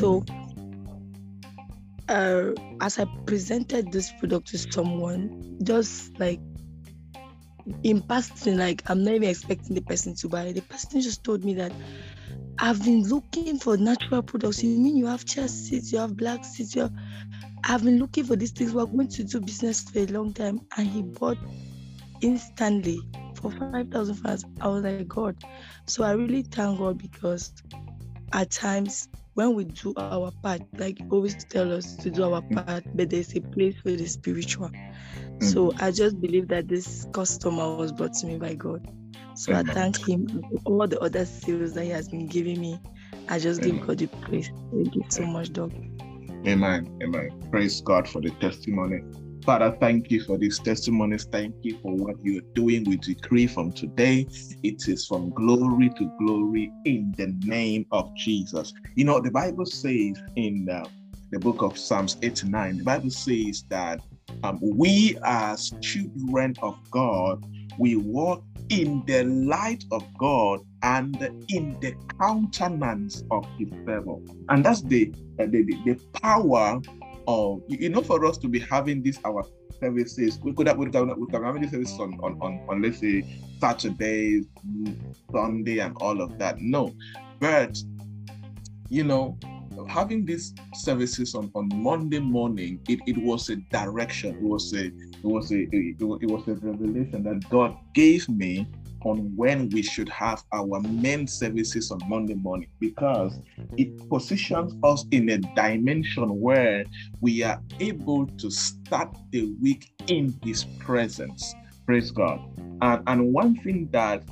So, uh, as I presented this product to someone, just like in passing, like I'm not even expecting the person to buy. It. The person just told me that I've been looking for natural products. You mean you have chia seeds, you have black seeds, you have I've been looking for these things. We're going to do business for a long time. And he bought instantly for 5,000 francs. I was like, God. So I really thank God because at times when we do our part, like always tell us to do our mm. part, but there's a place for the spiritual. So mm. I just believe that this customer was brought to me by God. So I mm. thank him all the other sales that he has been giving me. I just give God the praise. Thank you so much, Doc. Amen. Amen. Praise God for the testimony. Father, thank you for these testimonies. Thank you for what you're doing. We decree from today, it is from glory to glory in the name of Jesus. You know, the Bible says in uh, the book of Psalms 89, the Bible says that um, we as children of God, we walk in the light of God and in the countenance of his favor. And that's the, uh, the, the, the power Um, of, you know, for us to be having these our services, we could have, we could have, we could have having this service on, on, on, on, let's say, Saturdays, Sunday, and all of that. No. But, you know, having these services on, on Monday morning, it, it was a direction. It was a it was a it, it was a revelation that God gave me on when we should have our main services on Monday morning because it positions us in a dimension where we are able to start the week in His presence. Praise God. And, and one thing that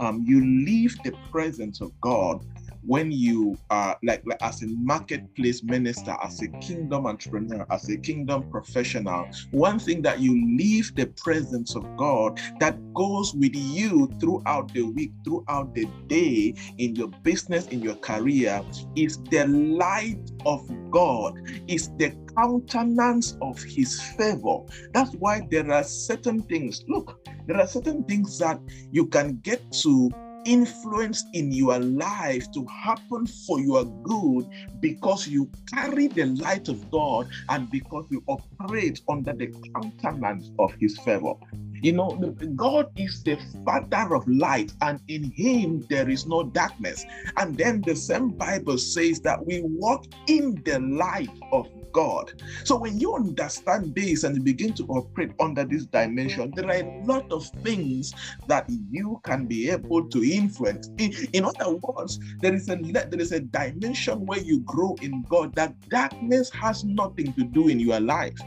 um, you leave the presence of God when you are like, like as a marketplace minister, as a kingdom entrepreneur, as a kingdom professional, one thing that you leave the presence of God that goes with you throughout the week, throughout the day, in your business, in your career, is the light of God, is the countenance of his favor. That's why there are certain things. Look, there are certain things that you can get to influence in your life to happen for your good because you carry the light of God and because you operate under the countenance of his favor. You know, God is the father of light, and in him there is no darkness. And then the same Bible says that we walk in the light of God. So when you understand this and you begin to operate under this dimension, there are a lot of things that you can be able to influence. In, in other words, there is a there is a dimension where you grow in God that darkness has nothing to do in your life.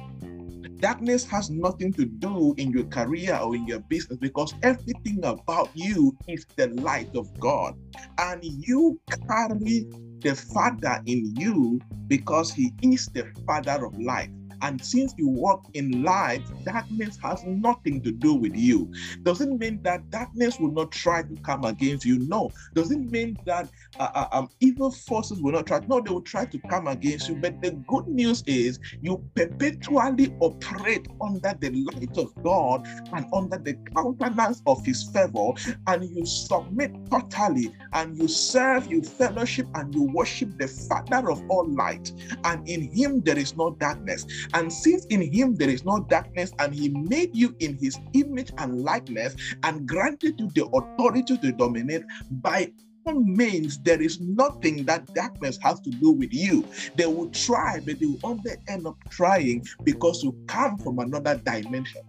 Darkness has nothing to do in your career or in your business because everything about you is the light of God. And you carry the Father in you because He is the Father of light. And since you walk in light, darkness has nothing to do with you. Doesn't mean that darkness will not try to come against you. No. Doesn't mean that uh, uh, um, evil forces will not try. No, they will try to come against you. But the good news is you perpetually operate under the light of God and under the countenance of His favor, and you submit totally, and you serve, you fellowship, and you worship the Father of all light. And in Him there is no darkness. And since in him there is no darkness, and he made you in his image and likeness, and granted you the authority to dominate by means, there is nothing that darkness has to do with you. They will try, but they will only end up trying because you come from another dimension.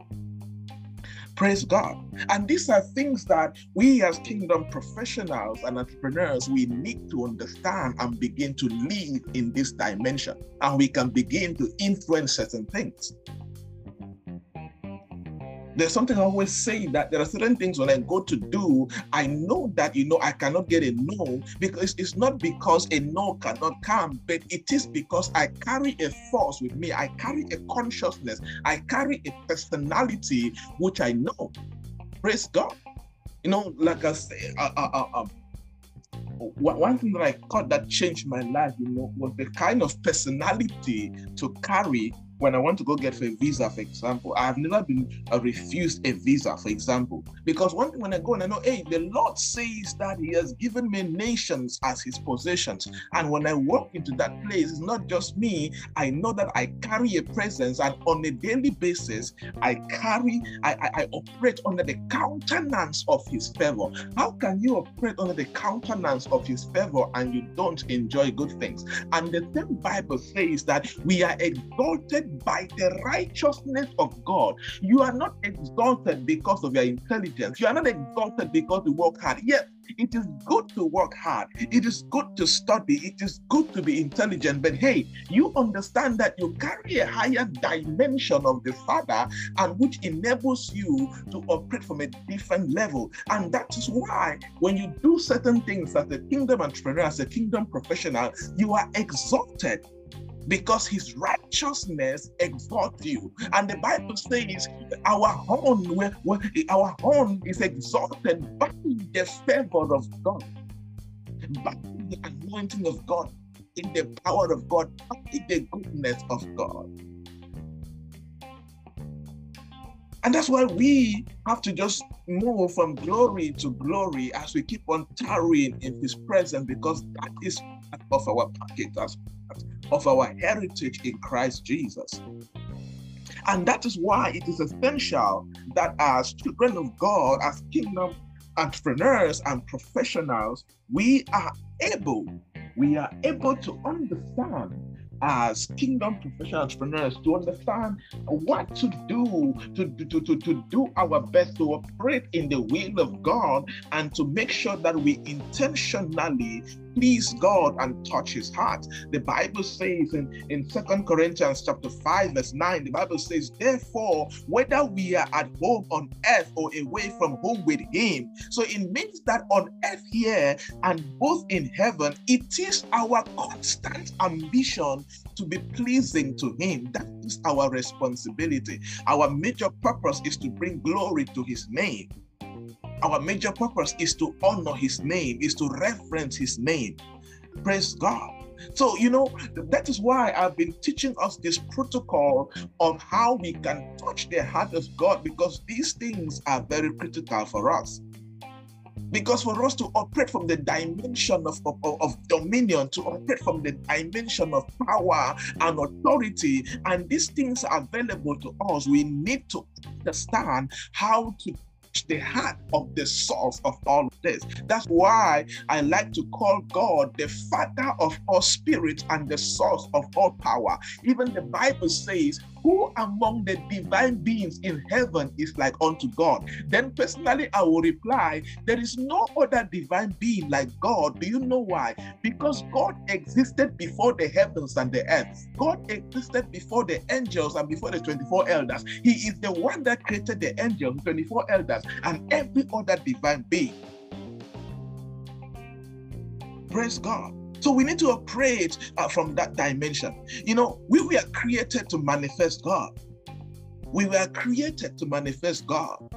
Praise God. And these are things that we as kingdom professionals and entrepreneurs, we need to understand and begin to live in this dimension. And we can begin to influence certain things there's something I always say that there are certain things when I go to do, I know that you know I cannot get a no because it's not because a no cannot come, but it is because I carry a force with me. I carry a consciousness. I carry a personality which I know. Praise God. You know, like I say, uh, uh, uh, um, one thing that I caught that changed my life, you know, was the kind of personality to carry when I want to go get for a visa, for example, I have never been uh, refused a visa, for example, because one thing when I go and I know, hey, the Lord says that He has given me nations as His possessions, and when I walk into that place, it's not just me. I know that I carry a presence, and on a daily basis, I carry, I, I, I operate under the countenance of His favor. How can you operate under the countenance of His favor and you don't enjoy good things? And the same Bible says that we are exalted by the righteousness of God. You are not exalted because of your intelligence. You are not exalted because you work hard. Yes, it is good to work hard. It is good to study. It is good to be intelligent. But hey, you understand that you carry a higher dimension of the Father and which enables you to operate from a different level. And that is why when you do certain things as a kingdom entrepreneur, as a kingdom professional, you are exalted because his righteousness exalts you. And the Bible says our horn, our horn is exalted by the favor of God, by the anointing of God, in the power of God, by the goodness of God. And that's why we have to just move from glory to glory as we keep on tarrying in his presence because that is of our package as of our heritage in Christ Jesus. And that is why it is essential that as children of God, as kingdom entrepreneurs and professionals, we are able, we are able to understand as kingdom professional entrepreneurs to understand what to do to, to, to, to do our best to operate in the will of God and to make sure that we intentionally please God and touch his heart. The Bible says in, in Second Corinthians chapter 5, verse 9, the Bible says, Therefore, whether we are at home on earth or away from home with him. So it means that on earth here and both in heaven, it is our constant ambition to be pleasing to him. That is our responsibility. Our major purpose is to bring glory to his name our major purpose is to honor his name, is to reference his name. Praise God. So, you know, that is why I've been teaching us this protocol of how we can touch the heart of God because these things are very critical for us. Because for us to operate from the dimension of, of, of, dominion, to operate from the dimension of power and authority, and these things are available to us, we need to understand how to the heart of the source of all of this. That's why I like to call God the Father of all spirits and the source of all power. Even the Bible says, who among the divine beings in heaven is like unto God? Then personally, I will reply, There is no other divine being like God. Do you know why? Because God existed before the heavens and the earth. God existed before the angels and before the 24 elders. He is the one that created the angels, 24 elders, and every other divine being. Praise God. So we need to operate uh, from that dimension. You know, we were created to manifest God. We were created to manifest God.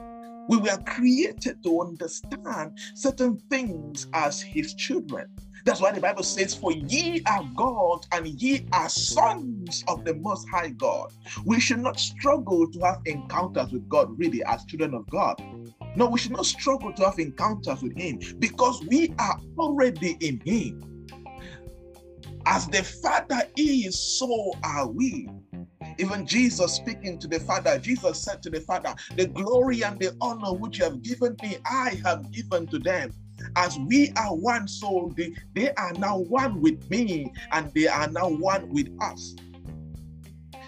We were created to understand certain things as His children. That's why the Bible says, For ye are God and ye are sons of the Most High God. We should not struggle to have encounters with God really as children of God. No, we should not struggle to have encounters with Him because we are already in Him. As the Father is, so are we. Even Jesus speaking to the Father, Jesus said to the Father, The glory and the honor which you have given me, I have given to them. As we are one soul, they, they are now one with me, and they are now one with us.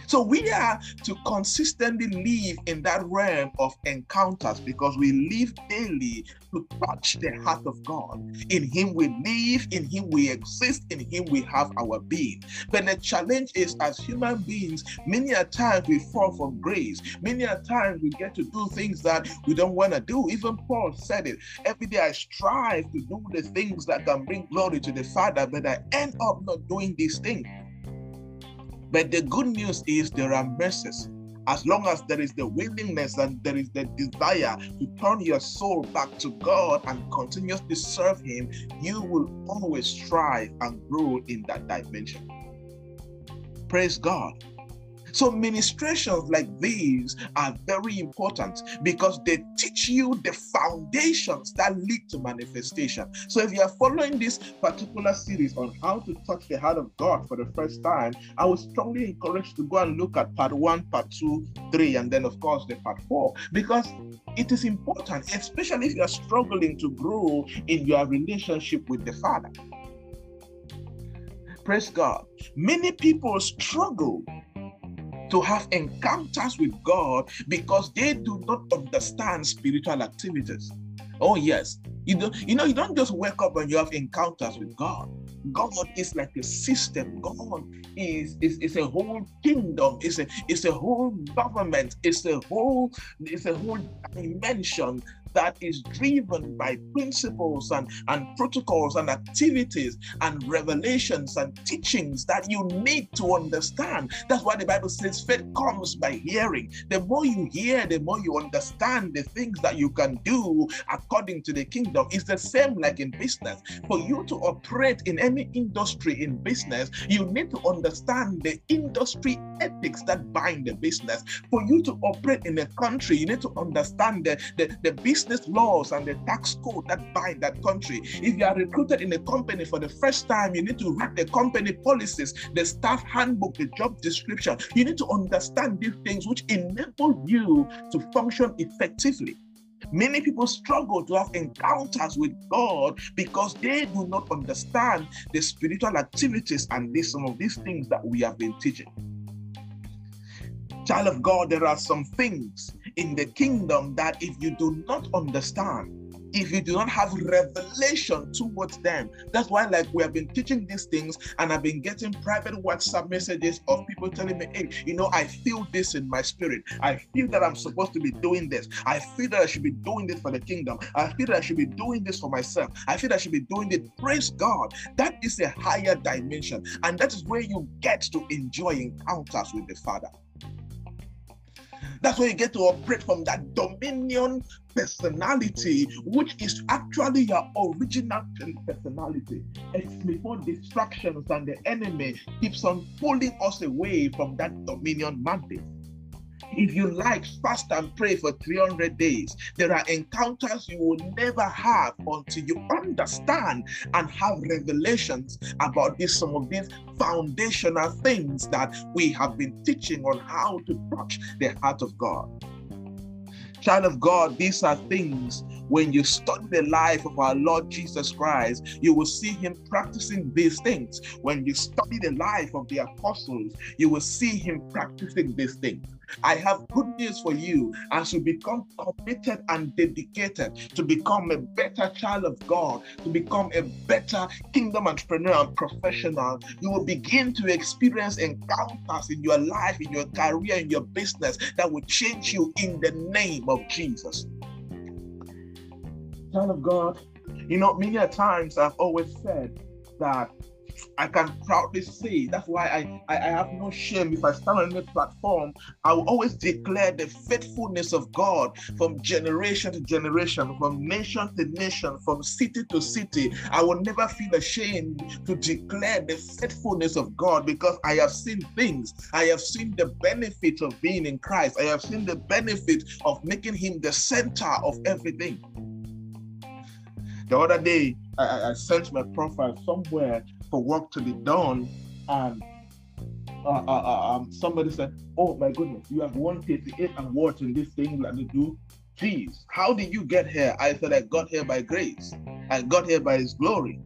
So we are to consistently live in that realm of encounters because we live daily to touch the heart of God. In Him we live, in Him we exist, in Him we have our being. But the challenge is, as human beings, many a times we fall from grace. Many a times we get to do things that we don't want to do. Even Paul said it. Every day I strive to do the things that can bring glory to the Father, but I end up not doing these things. But the good news is there are mercies. As long as there is the willingness and there is the desire to turn your soul back to God and continuously serve Him, you will always strive and grow in that dimension. Praise God. So, ministrations like these are very important because they teach you the foundations that lead to manifestation. So, if you are following this particular series on how to touch the heart of God for the first time, I would strongly encourage to go and look at part one, part two, three, and then, of course, the part four because it is important, especially if you are struggling to grow in your relationship with the Father. Praise God. Many people struggle to have encounters with God because they do not understand spiritual activities. Oh, yes. You, do, you know, you don't just wake up and you have encounters with God. God is like a system. God is, is, is a whole kingdom. It's a it's a whole government. It's a whole it's a whole dimension that is driven by principles and, and protocols and activities and revelations and teachings that you need to understand. That's why the Bible says faith comes by hearing. The more you hear, the more you understand the things that you can do according to the kingdom. It's the same like in business. For you to operate in any industry in business, you need to understand the industry ethics that bind the business. For you to operate in a country, you need to understand the, the, the business business laws and the tax code that bind that country. If you are recruited in a company for the first time, you need to read the company policies, the staff handbook, the job description. You need to understand these things which enable you to function effectively. Many people struggle to have encounters with God because they do not understand the spiritual activities and this, some of these things that we have been teaching. Child of God, there are some things in the kingdom that if you do not understand, if you do not have revelation towards them. That's why, like, we have been teaching these things, and I've been getting private WhatsApp messages of people telling me, hey, you know, I feel this in my spirit. I feel that I'm supposed to be doing this. I feel that I should be doing this for the kingdom. I feel that I should be doing this for myself. I feel that I should be doing it. Praise God. That is a higher dimension, and that is where you get to enjoy encounters with the Father. That's where you get to operate from that dominion personality, which is actually your original personality. It's before distractions and the enemy keeps on pulling us away from that dominion mandate. If you like, fast and pray for 300 days. There are encounters you will never have until you understand and have revelations about this, some of these foundational things that we have been teaching on how to touch the heart of God. Child of God, these are things when you study the life of our Lord Jesus Christ, you will see him practicing these things. When you study the life of the apostles, you will see him practicing these things. I have good news for you as you become committed and dedicated to become a better child of God, to become a better kingdom entrepreneur and professional. You will begin to experience encounters in your life, in your career, in your business that will change you in the name of Jesus. Child of God, you know, many times I've always said that I can proudly say that's why I, I, I, have no shame if I stand on any platform. I will always declare the faithfulness of God from generation to generation, from nation to nation, from city to city. I will never feel ashamed to declare the faithfulness of God because I have seen things. I have seen the benefits of being in Christ. I have seen the benefit of making Him the center of everything. The other day, I, I sent my profile somewhere for work to be done, and uh, uh, uh, um, somebody said, "Oh my goodness, you have 138 awards in this thing that you do." Jeez, how did you get here? I said, I got here by grace. I got here by His glory.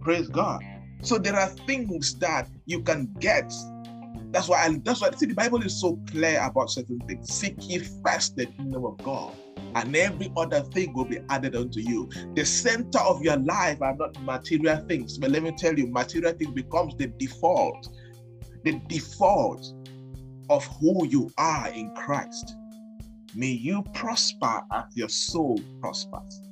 Praise God. So there are things that you can get. That's why I, that's why see the Bible is so clear about certain things. Seek ye first the kingdom of God and every other thing will be added unto you. The center of your life are not material things, but let me tell you, material things becomes the default, the default of who you are in Christ. May you prosper as your soul prospers.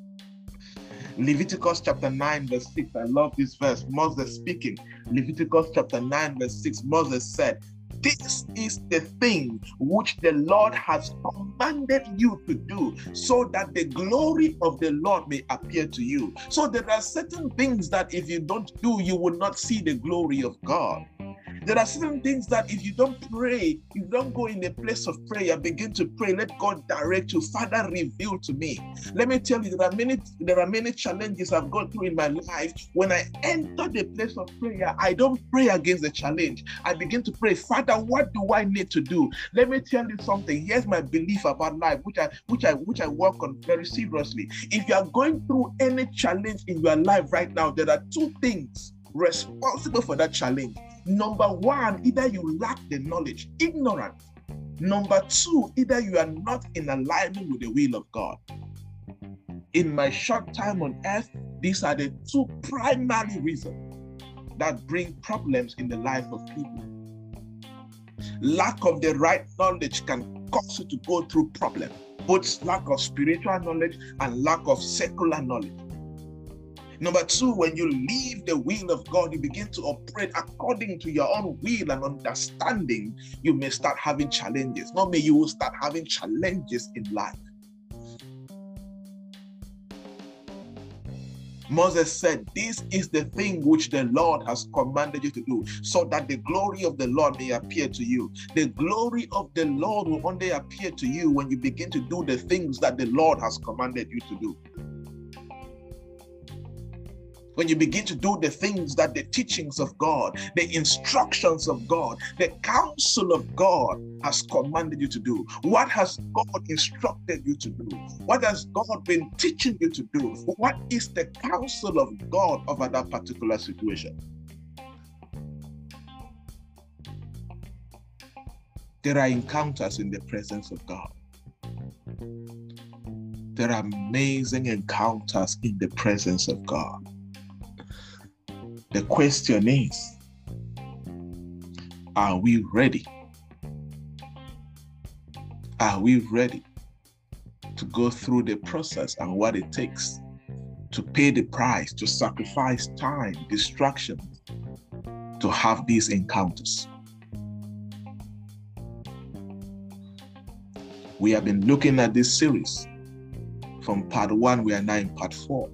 Leviticus chapter 9, verse 6. I love this verse. Moses speaking. Leviticus chapter 9, verse 6. Moses said, this is the thing which the Lord has commanded you to do, so that the glory of the Lord may appear to you. So there are certain things that if you don't do, you will not see the glory of God. There are certain things that if you don't pray, you don't go in a place of prayer, begin to pray, let God direct you. Father, reveal to me. Let me tell you, there are many, there are many challenges I've gone through in my life. When I enter the place of prayer, I don't pray against the challenge. I begin to pray, Father, what do I need to do? Let me tell you something. Here's my belief about life, which I which I which I work on very seriously. If you are going through any challenge in your life right now, there are two things responsible for that challenge. Number one, either you lack the knowledge, ignorance. Number two, either you are not in alignment with the will of God. In my short time on earth, these are the two primary reasons that bring problems in the life of people. Lack of the right knowledge can cause you to go through problems, both lack of spiritual knowledge and lack of secular knowledge. Number two, when you leave the will of God, you begin to operate according to your own will and understanding, you may start having challenges. Not may you will start having challenges in life. Moses said, This is the thing which the Lord has commanded you to do, so that the glory of the Lord may appear to you. The glory of the Lord will only appear to you when you begin to do the things that the Lord has commanded you to do when you begin to do the things that the teachings of God, the instructions of God, the counsel of God has commanded you to do. What has God instructed you to do? What has God been teaching you to do? What is the counsel of God over that particular situation? There are encounters in the presence of God. There are amazing encounters in the presence of God. The question is Are we ready? Are we ready to go through the process and what it takes to pay the price, to sacrifice time, distractions, to have these encounters? We have been looking at this series from part one, we are now in part four.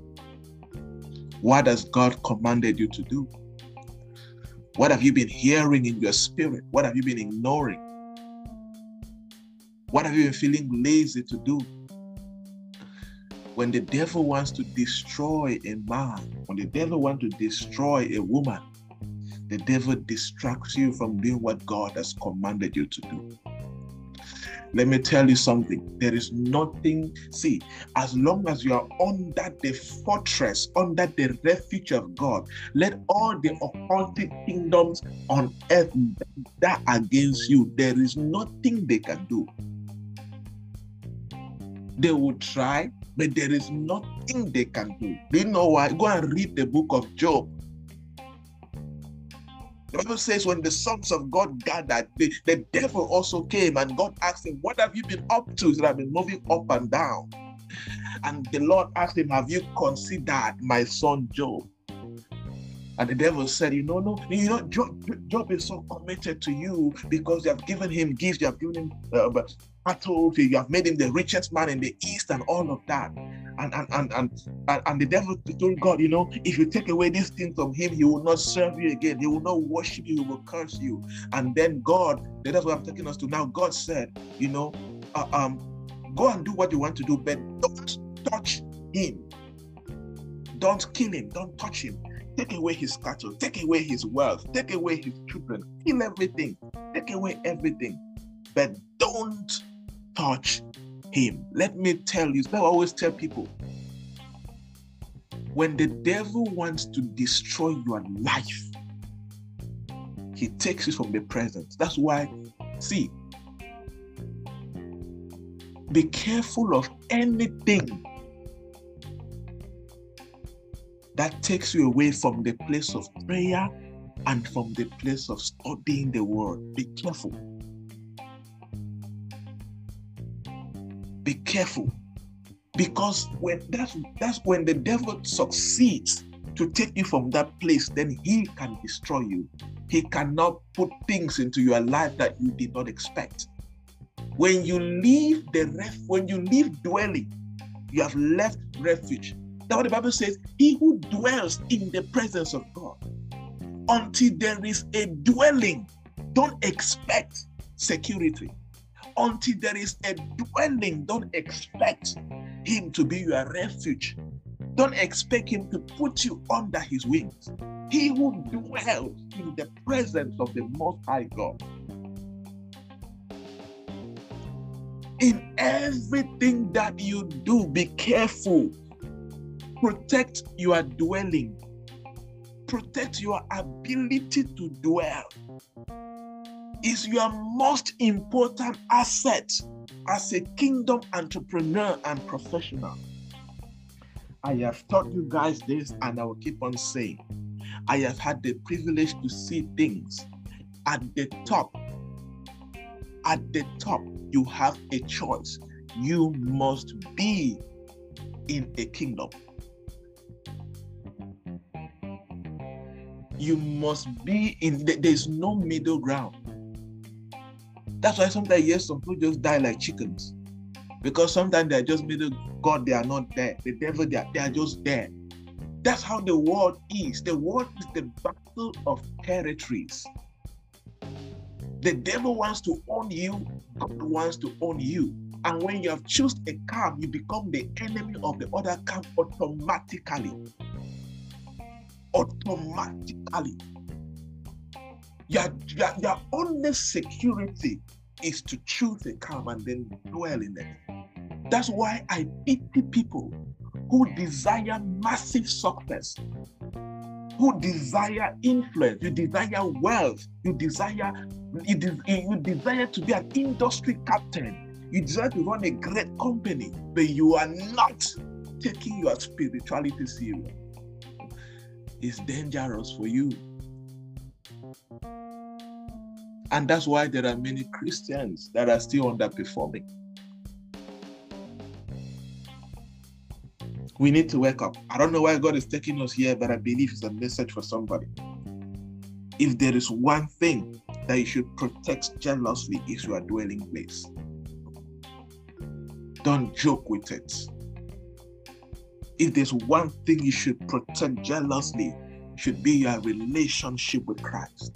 What has God commanded you to do? What have you been hearing in your spirit? What have you been ignoring? What have you been feeling lazy to do? When the devil wants to destroy a man, when the devil wants to destroy a woman, the devil distracts you from doing what God has commanded you to do. Let me tell you something. There is nothing, see, as long as you are under the fortress, under the refuge of God, let all the occultic kingdoms on earth that against you. There is nothing they can do. They will try, but there is nothing they can do. Do you know why? Go and read the book of Job. The Bible says when the sons of God gathered, the, the devil also came and God asked him, What have you been up to? Said, I've been moving up and down. And the Lord asked him, Have you considered my son Job? And the devil said, You know, no, you know, Job, Job is so committed to you because you have given him gifts, you have given him uh, cattle, you you have made him the richest man in the east, and all of that and and, and and and the devil told God, you know, if you take away these things from him, he will not serve you again. He will not worship you. He will curse you. And then God, that's what I'm taking us to now. God said, you know, uh, um, go and do what you want to do, but don't touch him. Don't kill him. Don't touch him. Take away his cattle. Take away his wealth. Take away his children. Kill everything. Take away everything. But don't touch him. Let me tell you, I always tell people when the devil wants to destroy your life, he takes you from the present. That's why, see, be careful of anything that takes you away from the place of prayer and from the place of studying the word. Be careful. Be careful. Because when that's that's when the devil succeeds to take you from that place then he can destroy you. He cannot put things into your life that you did not expect. When you leave the ref when you leave dwelling you have left refuge. That's what the bible says he who dwells in the presence of god. Until there is a dwelling, don't expect security. Until there is a dwelling, don't expect Him to be your refuge. Don't expect Him to put you under His wings. He who dwells in the presence of the Most High God. In everything that you do, be careful. Protect your dwelling, protect your ability to dwell is your most important asset as a kingdom entrepreneur and professional. I have taught you guys this and I will keep on saying. I have had the privilege to see things at the top. At the top, you have a choice. You must be in a kingdom. You must be in, there's no middle ground. That's why sometimes yes, some people just die like chickens. Because sometimes they're just middle God, they are not there. The devil, they are, they are just there. That's how the world is. The world is the battle of territories. The devil wants to own you, God wants to own you. And when you have chosen a camp, you become the enemy of the other camp automatically. Automatically. Your, your, your only security is to choose a calm and then dwell in it. That's why I pity people who desire massive success, who desire influence, you desire wealth, you desire you, de- you desire to be an industry captain, you desire to run a great company, but you are not taking your spirituality serious. It's dangerous for you. And that's why there are many Christians that are still underperforming. We need to wake up. I don't know why God is taking us here, but I believe it's a message for somebody. If there is one thing that you should protect jealously, is your dwelling place. Don't joke with it. If there's one thing you should protect jealously, should be your relationship with Christ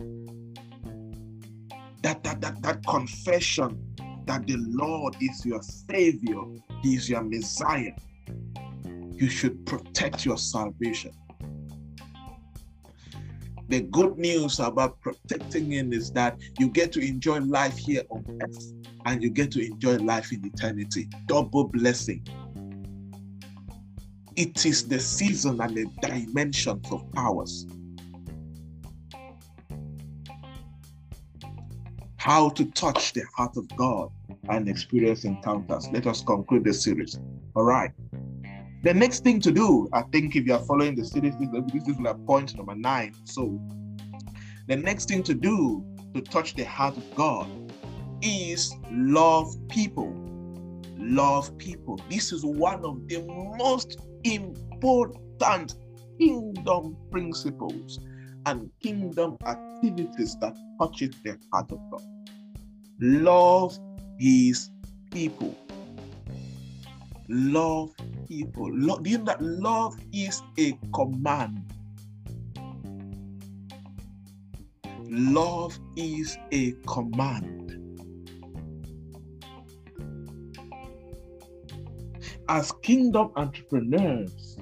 that, that, that, that confession that the Lord is your Savior, He is your Messiah, you should protect your salvation. The good news about protecting Him is that you get to enjoy life here on earth and you get to enjoy life in eternity. Double blessing. It is the season and the dimensions of powers. How to touch the heart of God and experience encounters. Let us conclude the series. All right. The next thing to do, I think, if you are following the series, this is like point number nine. So, the next thing to do to touch the heart of God is love people. Love people. This is one of the most important kingdom principles and kingdom activities that touches the heart of God love his people. Love people. Do you know that love is a command? Love is a command. As kingdom entrepreneurs,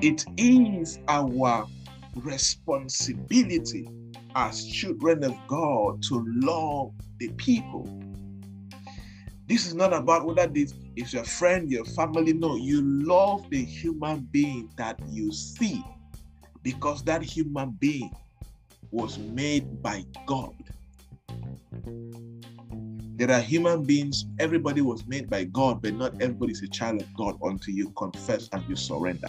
it is our responsibility as children of God to love the people. This is not about whether this is your friend, your family. No, you love the human being that you see because that human being was made by God. There are human beings, everybody was made by God, but not everybody is a child of God until you confess and you surrender.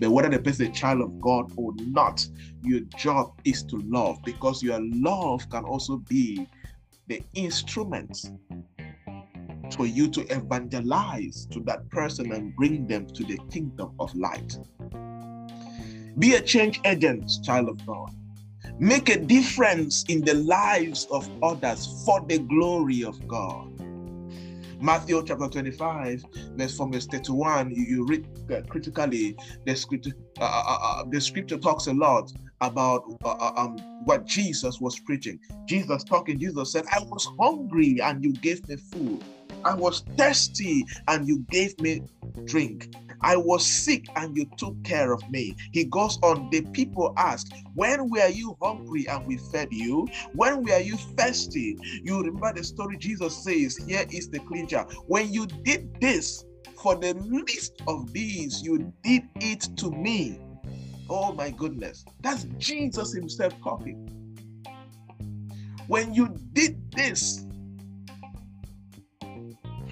But whether the person is a child of God or not, your job is to love because your love can also be the instruments for you to evangelize to that person and bring them to the kingdom of light. Be a change agent, child of God. Make a difference in the lives of others for the glory of God. Matthew chapter 25, verse from verse 31, you, read uh, critically the scripture. Uh, uh, uh, uh the scripture talks a lot about uh, um, what Jesus was preaching. Jesus talking, Jesus said, I was hungry and you gave me food. I was thirsty and you gave me drink. I was sick and you took care of me. He goes on, the people ask, When were you hungry and we fed you? When were you thirsty? You remember the story Jesus says, Here is the clincher. When you did this for the least of these, you did it to me. Oh my goodness. That's Jesus Himself talking. When you did this,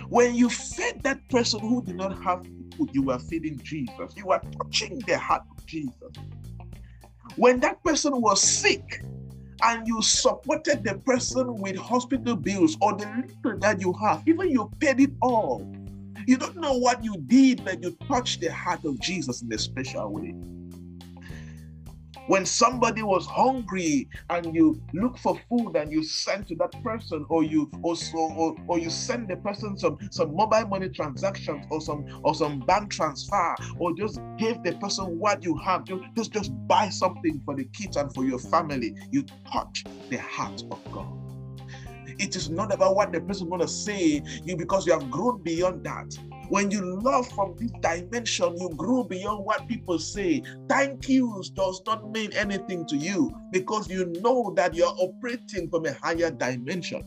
when you fed that person who did not have food, you were feeding Jesus. You were touching the heart of Jesus. When that person was sick and you supported the person with hospital bills or the little that you have, even you paid it all. You don't know what you did, but you touched the heart of Jesus in a special way when somebody was hungry and you look for food and you send to that person or you also or, or you send the person some some mobile money transactions or some or some bank transfer or just give the person what you have just just, just buy something for the kids and for your family you touch the heart of god. It is not about what the person to say you because you have grown beyond that when you love from this dimension, you grow beyond what people say. Thank yous does not mean anything to you because you know that you're operating from a higher dimension.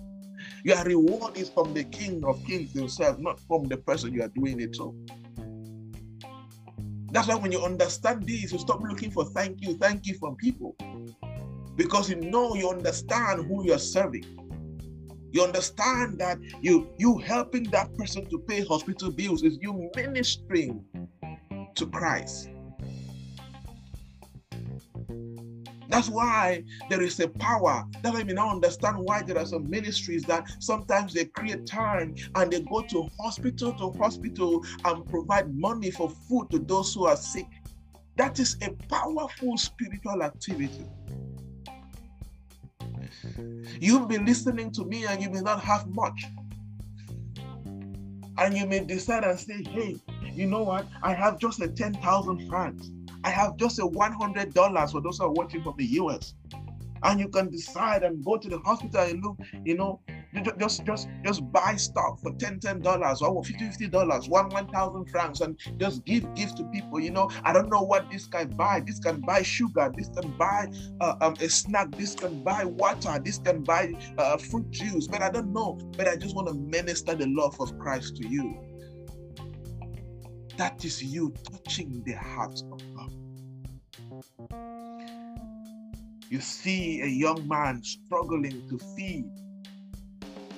Your reward is from the King of Kings himself, not from the person you are doing it to. That's why when you understand this, you stop looking for thank you, thank you from people. Because you know you understand who you're serving. You understand that you you helping that person to pay hospital bills is you ministering to Christ. That's why there is a power. That let me now understand why there are some ministries that sometimes they create time and they go to hospital to hospital and provide money for food to those who are sick. That is a powerful spiritual activity. You'll been listening to me and you may not have much. And you may decide and say, hey, you know what? I have just a 10,000 francs. I have just a $100 for those who are watching from the US. And you can decide and go to the hospital and look, you know, just just just buy stuff for 10 10 dollars or 50 50 dollars one 1000 francs and just give give to people you know. I don't know what this can buy. This can buy sugar. This can buy uh, um, a snack. This can buy water. This can buy uh, fruit juice. But i don't know. But i just want to minister the love of christ to you. That is you touching the heart of god. You see a young man struggling to feed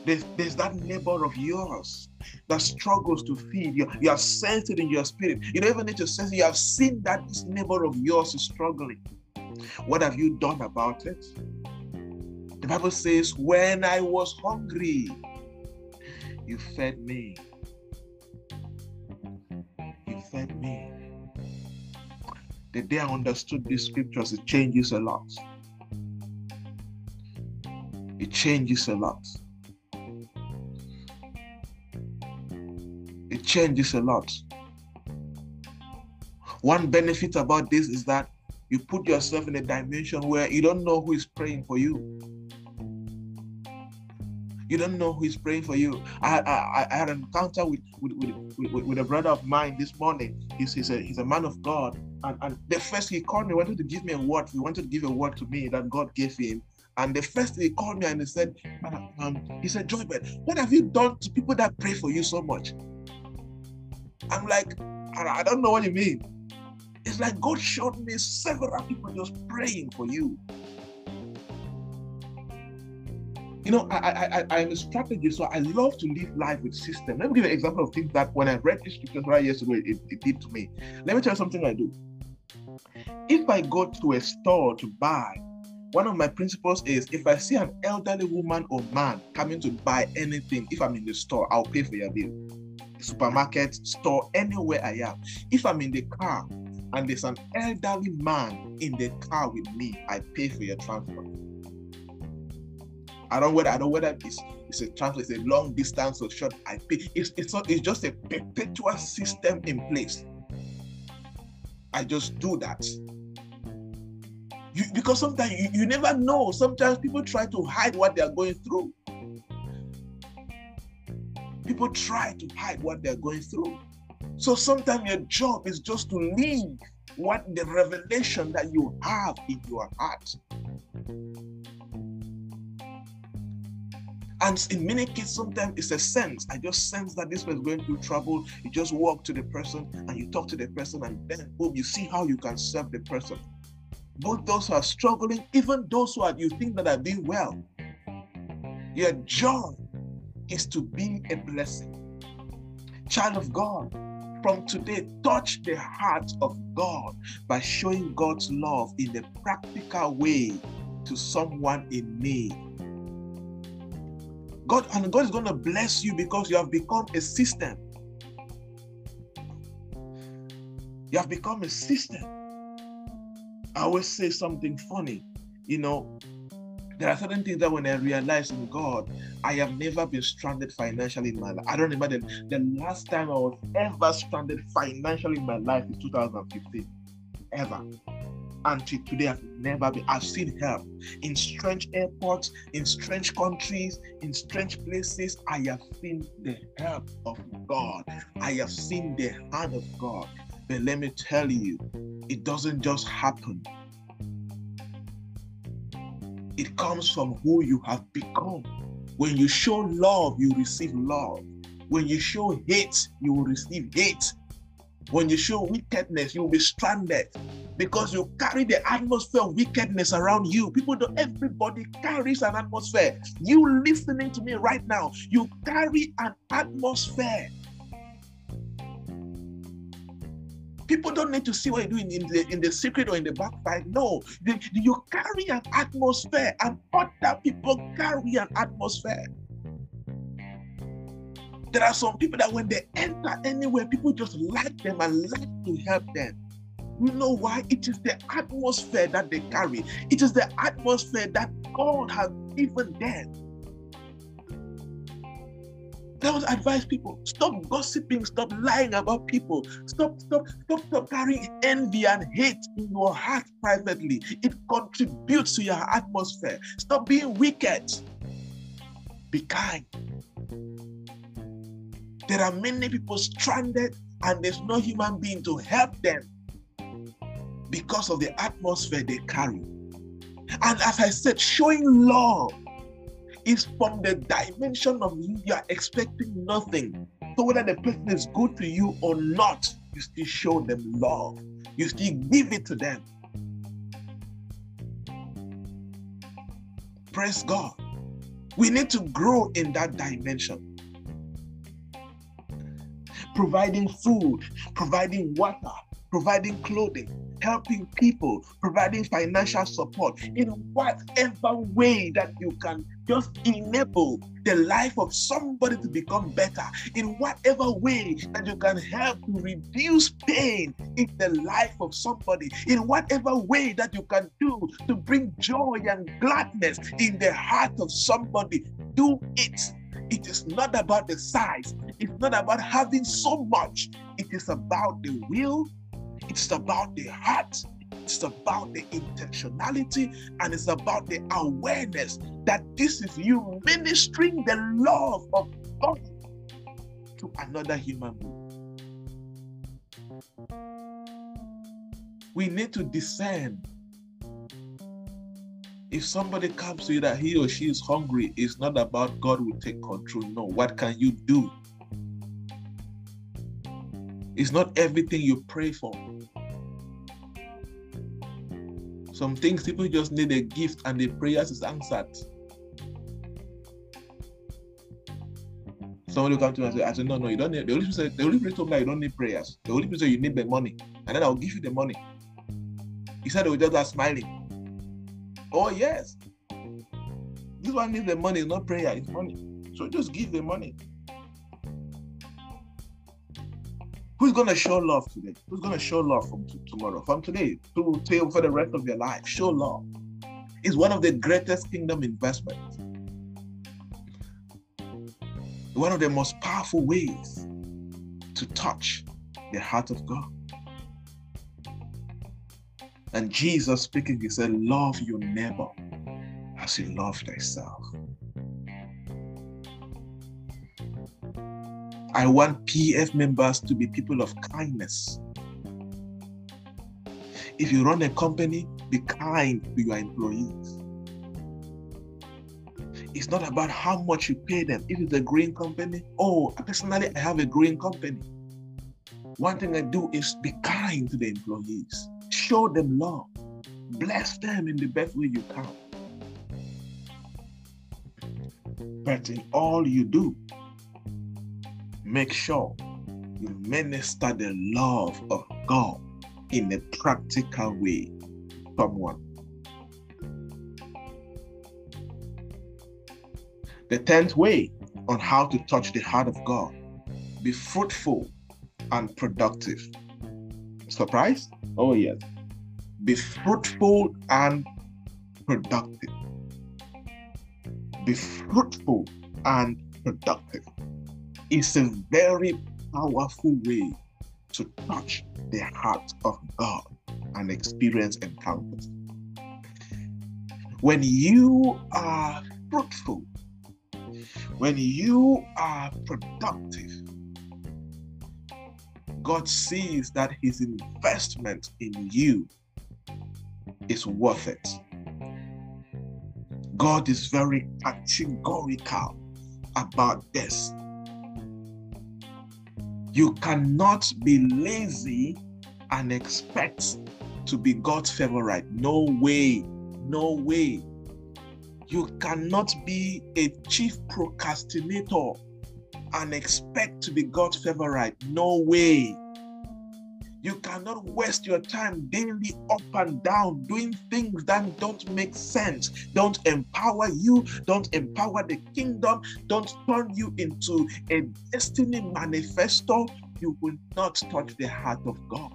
there's, there's that neighbor of yours that struggles to feed. You, you have sensed it in your spirit. You don't even need to sense it. You have seen that this neighbor of yours is struggling. What have you done about it? The Bible says, When I was hungry, you fed me. You fed me. The day I understood these scriptures, it changes a lot. It changes a lot. Changes a lot. One benefit about this is that you put yourself in a dimension where you don't know who is praying for you. You don't know who is praying for you. I, I, I had an encounter with, with, with, with, a brother of mine this morning. He's, he's, a, he's a man of God. And, and the first he called me, he wanted to give me a word. He wanted to give a word to me that God gave him. And the first he called me and he said, um, he said, Joybert, what have you done to people that pray for you so much? I'm like, I don't know what you mean. It's like God showed me several people just praying for you. You know, I, I, I, am a strategist, so I love to live life with system. Let me give you an example of things that when I read this scripture right years ago, it, it did to me. Let me tell you something I do. If I go to a store to buy, one of my principles is if I see an elderly woman or man coming to buy anything, if I'm in the store, I'll pay for your bill supermarket, store, anywhere I am. If I'm in the car and there's an elderly man in the car with me, I pay for your transport. I don't whether I don't whether it's it's a translate, it's a long distance or short IP. It's it's not it's just a perpetual system in place. I just do that. You, because sometimes you, you never know. Sometimes people try to hide what they are going through. People try to hide what they're going through. So sometimes your job is just to leave what the revelation that you have in your heart. And in many cases, sometimes it's a sense. I just sense that this person is going through trouble. You just walk to the person and you talk to the person, and then boom, you see how you can serve the person. Both those who are struggling, even those who are you think that are doing well. Your job is to be a blessing. Child of God, from today, touch the heart of God by showing God's love in a practical way to someone in need. God and God is going to bless you because you have become a system. You have become a system. I always say something funny. You know, there are certain things that when I realize in oh, God, I have never been stranded financially in my life. I don't remember the, the last time I was ever stranded financially in my life is 2015. Ever. Until today, I've never been. I've seen help in strange airports, in strange countries, in strange places. I have seen the help of God. I have seen the hand of God. But let me tell you, it doesn't just happen it comes from who you have become. When you show love, you receive love. When you show hate, you will receive hate. When you show wickedness, you will be stranded because you carry the atmosphere of wickedness around you. People don't, everybody carries an atmosphere. You listening to me right now, you carry an atmosphere People don't need to see what you're doing in the in the secret or in the backside. No, you carry an atmosphere, and other people carry an atmosphere. There are some people that when they enter anywhere, people just like them and like to help them. You know why? It is the atmosphere that they carry. It is the atmosphere that God has given them. That was advise people. Stop gossiping, stop lying about people. Stop, stop, stop, stop carrying envy and hate in your heart privately. It contributes to your atmosphere. Stop being wicked. Be kind. There are many people stranded and there's no human being to help them because of the atmosphere they carry. And as I said, showing love is from the dimension of you are expecting nothing. So whether the person is good to you or not, you still show them love. You still give it to them. Praise God. We need to grow in that dimension. Providing food, providing water, providing clothing, helping people, providing financial support in whatever way that you can just enable the life of somebody to become better in whatever way that you can help to reduce pain in the life of somebody, in whatever way that you can do to bring joy and gladness in the heart of somebody. Do it. It is not about the size, it's not about having so much, it is about the will it's about the heart. It's about the intentionality and it's about the awareness that this is you ministering the love of God to another human being. We need to discern. If somebody comes to you that he or she is hungry, it's not about God will take control. No, what can you do? It's not everything you pray for. Some things people just need a gift and the prayers is answered. Somebody will come to me and say, I said, no, no, you don't need the Spirit said, the Holy Spirit told me you don't need prayers. The Spirit said you need the money. And then I'll give you the money. He said they were just are smiling. Oh, yes. This one needs the money, not prayer, it's money. So just give the money. Who's gonna show love today? Who's gonna mm. show love from t- tomorrow, from today, to, to for the rest of your life? Show love is one of the greatest kingdom investments. One of the most powerful ways to touch the heart of God. And Jesus speaking, he said, Love your neighbor as you love thyself. I want PF members to be people of kindness. If you run a company, be kind to your employees. It's not about how much you pay them. If it's a green company, oh, personally, I have a green company. One thing I do is be kind to the employees, show them love, bless them in the best way you can. But in all you do, make sure you minister the love of God in a practical way. Someone. The tenth way on how to touch the heart of God be fruitful and productive. Surprise? Oh, yes. Be fruitful and productive. Be fruitful and productive. It's a very powerful way to touch the heart of God and experience encounters. When you are fruitful, when you are productive, God sees that his investment in you is worth it. God is very categorical about this. You cannot be lazy and expect to be God's favorite. No way. No way. You cannot be a chief procrastinator and expect to be God's favorite. No way. You cannot waste your time daily up and down doing things that don't make sense, don't empower you, don't empower the kingdom, don't turn you into a destiny manifesto. You will not touch the heart of God.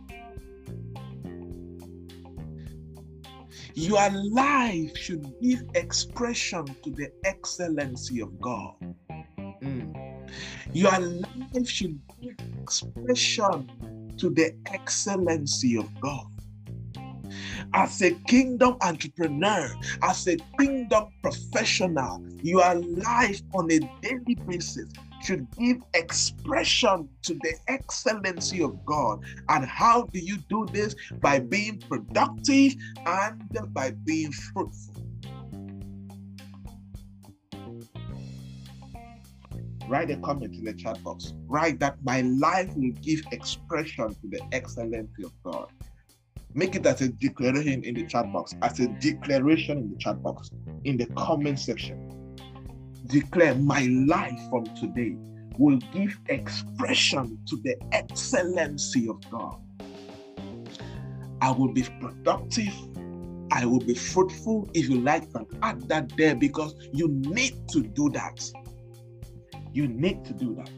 Your life should give expression to the excellency of God. Mm. Your life should give expression to the excellency of God. As a kingdom entrepreneur, as a kingdom professional, your life on a daily basis should give expression to the excellency of God. And how do you do this? By being productive and by being fruitful. Write a comment in the chat box. Write that my life will give expression to the excellency of God. Make it as a declaration in the chat box, as a declaration in the chat box, in the comment section. Declare my life from today will give expression to the excellency of God. I will be productive. I will be fruitful. If you like, that, add that there because you need to do that. You need to do that.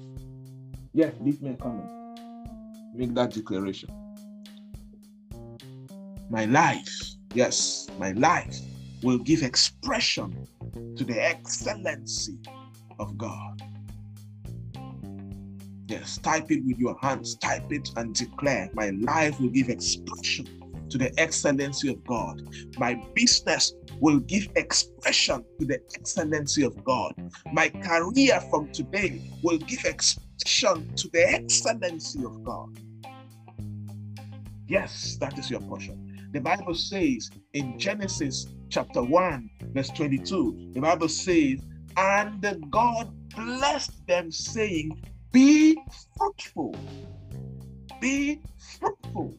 Yes, leave me a comment. Make that declaration. My life, yes, my life will give expression to the excellency of God. Yes, type it with your hands, type it and declare, My life will give expression to the excellency of God. My business will give expression to the excellency of God. My career from today will give expression to the excellency of God. Yes, that is your portion. The Bible says in Genesis chapter 1, verse 22, the Bible says, And God blessed them, saying, Be fruitful, be fruitful,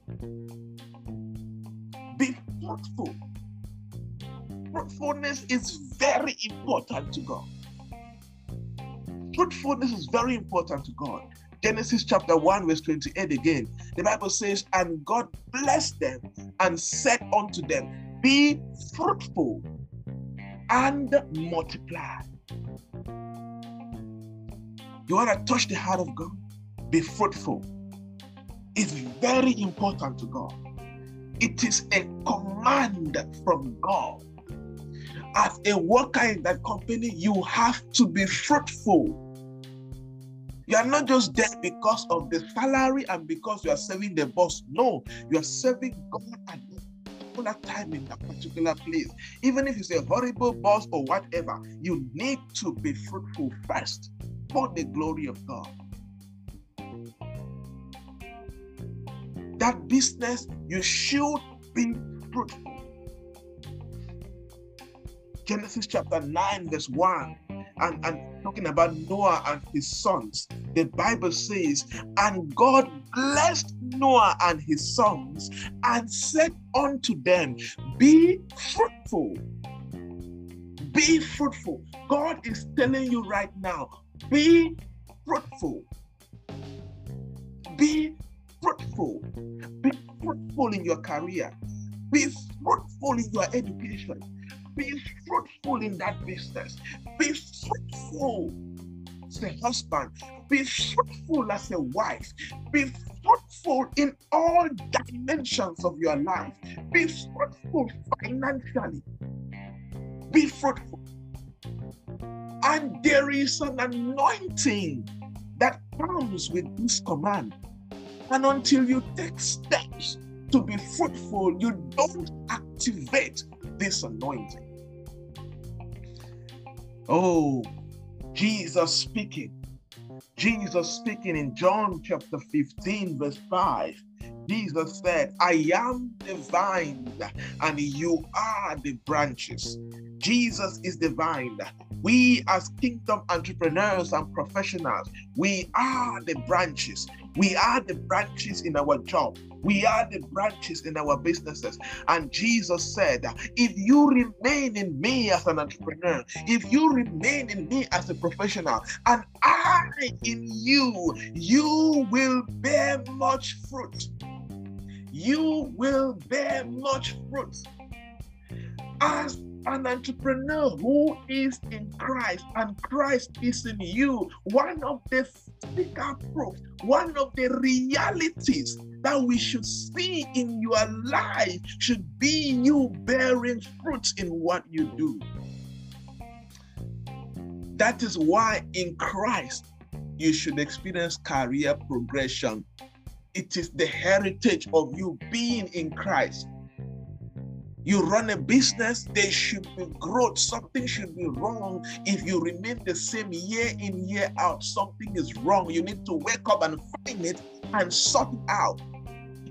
be fruitful fruitfulness is very important to God. Fruitfulness is very important to God. Genesis chapter 1, verse 28 again. The Bible says, And God blessed them and said unto them, Be fruitful and multiply. You want to touch the heart of God? Be fruitful. It's very important to God. It is a command from God as a worker in that company, you have to be fruitful. You are not just there because of the salary and because you are serving the boss. No, you are serving God at particular time in that particular place. Even if it's a horrible boss or whatever, you need to be fruitful first for the glory of God. That business, you should be fruitful. Genesis chapter 9, verse 1 and, and talking about Noah and his sons, the Bible says, And God blessed Noah and his sons and said unto them, Be fruitful. Be fruitful. God is telling you right now, be fruitful. Be fruitful. Be fruitful in your career. Be fruitful in your education. Be fruitful in that business. Be fruitful as a husband. Be fruitful as a wife. Be fruitful in all dimensions of your life. Be fruitful financially. Be fruitful. And there is an anointing that comes with this command. And until you take steps to be fruitful, you don't activate this anointing. Oh, Jesus speaking. Jesus speaking in John chapter 15, verse 5. Jesus said, I am the vine and you are the branches. Jesus is the vine. We, as kingdom entrepreneurs and professionals, we are the branches. We are the branches in our job. We are the branches in our businesses. And Jesus said, If you remain in me as an entrepreneur, if you remain in me as a professional, and I in you, you will bear much fruit. You will bear much fruit. As an entrepreneur who is in Christ and Christ is in you, one of the physical proof, one of the realities that we should see in your life should be you bearing fruits in what you do. That is why in Christ you should experience career progression. It is the heritage of you being in Christ you run a business, there should be growth. Something should be wrong if you remain the same year in, year out. Something is wrong. You need to wake up and find it and sort it out.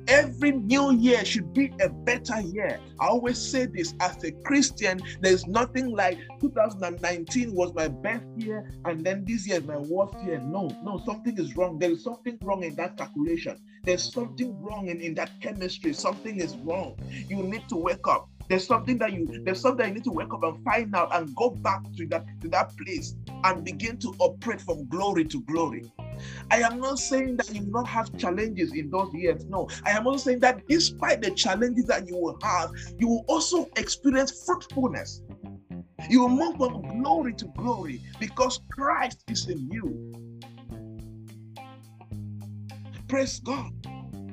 Every new year should be a better year. I always say this as a Christian, there's nothing like 2019 was my best year and then this year is my worst year. No, no, something is wrong. There is something wrong in that calculation. There's something wrong in, in that chemistry. Something is wrong. You need to wake up. There's something that you there's mm. something you need to wake up and find out and go back to that to that place and begin to operate from glory to glory. I am not saying that you will not have challenges in those years. No, I am also saying that despite the challenges that you will have, you will also experience fruitfulness. You will move from glory to glory because Christ is in you. Praise God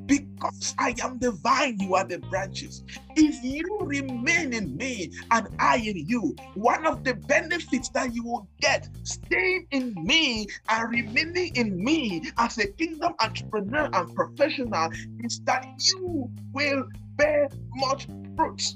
because I am the vine, you are the branches. If you remain in me and I in you, one of the benefits that you will get staying in me and remaining in me as a kingdom entrepreneur and professional is that you will bear much fruit.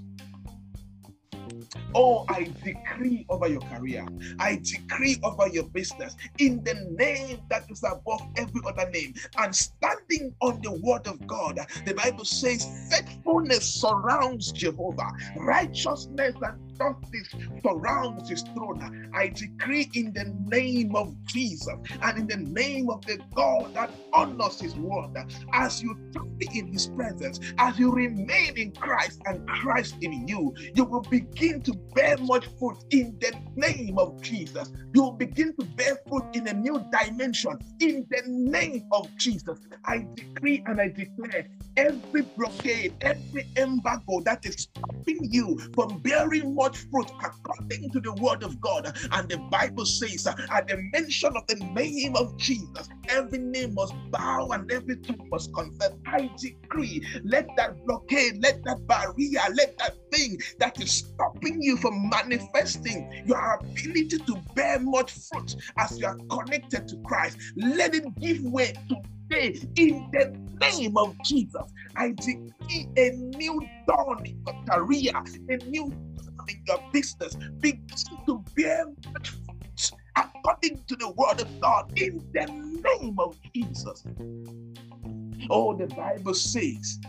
Oh, I decree over your career. I decree over your business in the name that is above every other name. And standing on the word of God, the Bible says faithfulness surrounds Jehovah, righteousness and justice surrounds his throne. I decree in the name of Jesus and in the name of the God that honors his word, as you be in his presence, as you remain in Christ and Christ in you, you will begin to bear much fruit in the name of Jesus. You will begin to bear fruit in a new dimension in the name of Jesus. I decree and I declare every blockade, every embargo that is stopping you from bearing much fruit according to the word of God. And the Bible says, at the mention of the name of Jesus, every name must bow and every tongue must confess. I decree, let that blockade, let that barrier, let that thing that is stopping you from manifesting your ability to bear much fruit as you are connected to Christ, let it give way today in the name of Jesus. I decree a new dawn in your career, a new in your business. Begin to bear much fruit according to the word of God in the name of Jesus. Oh, the Bible says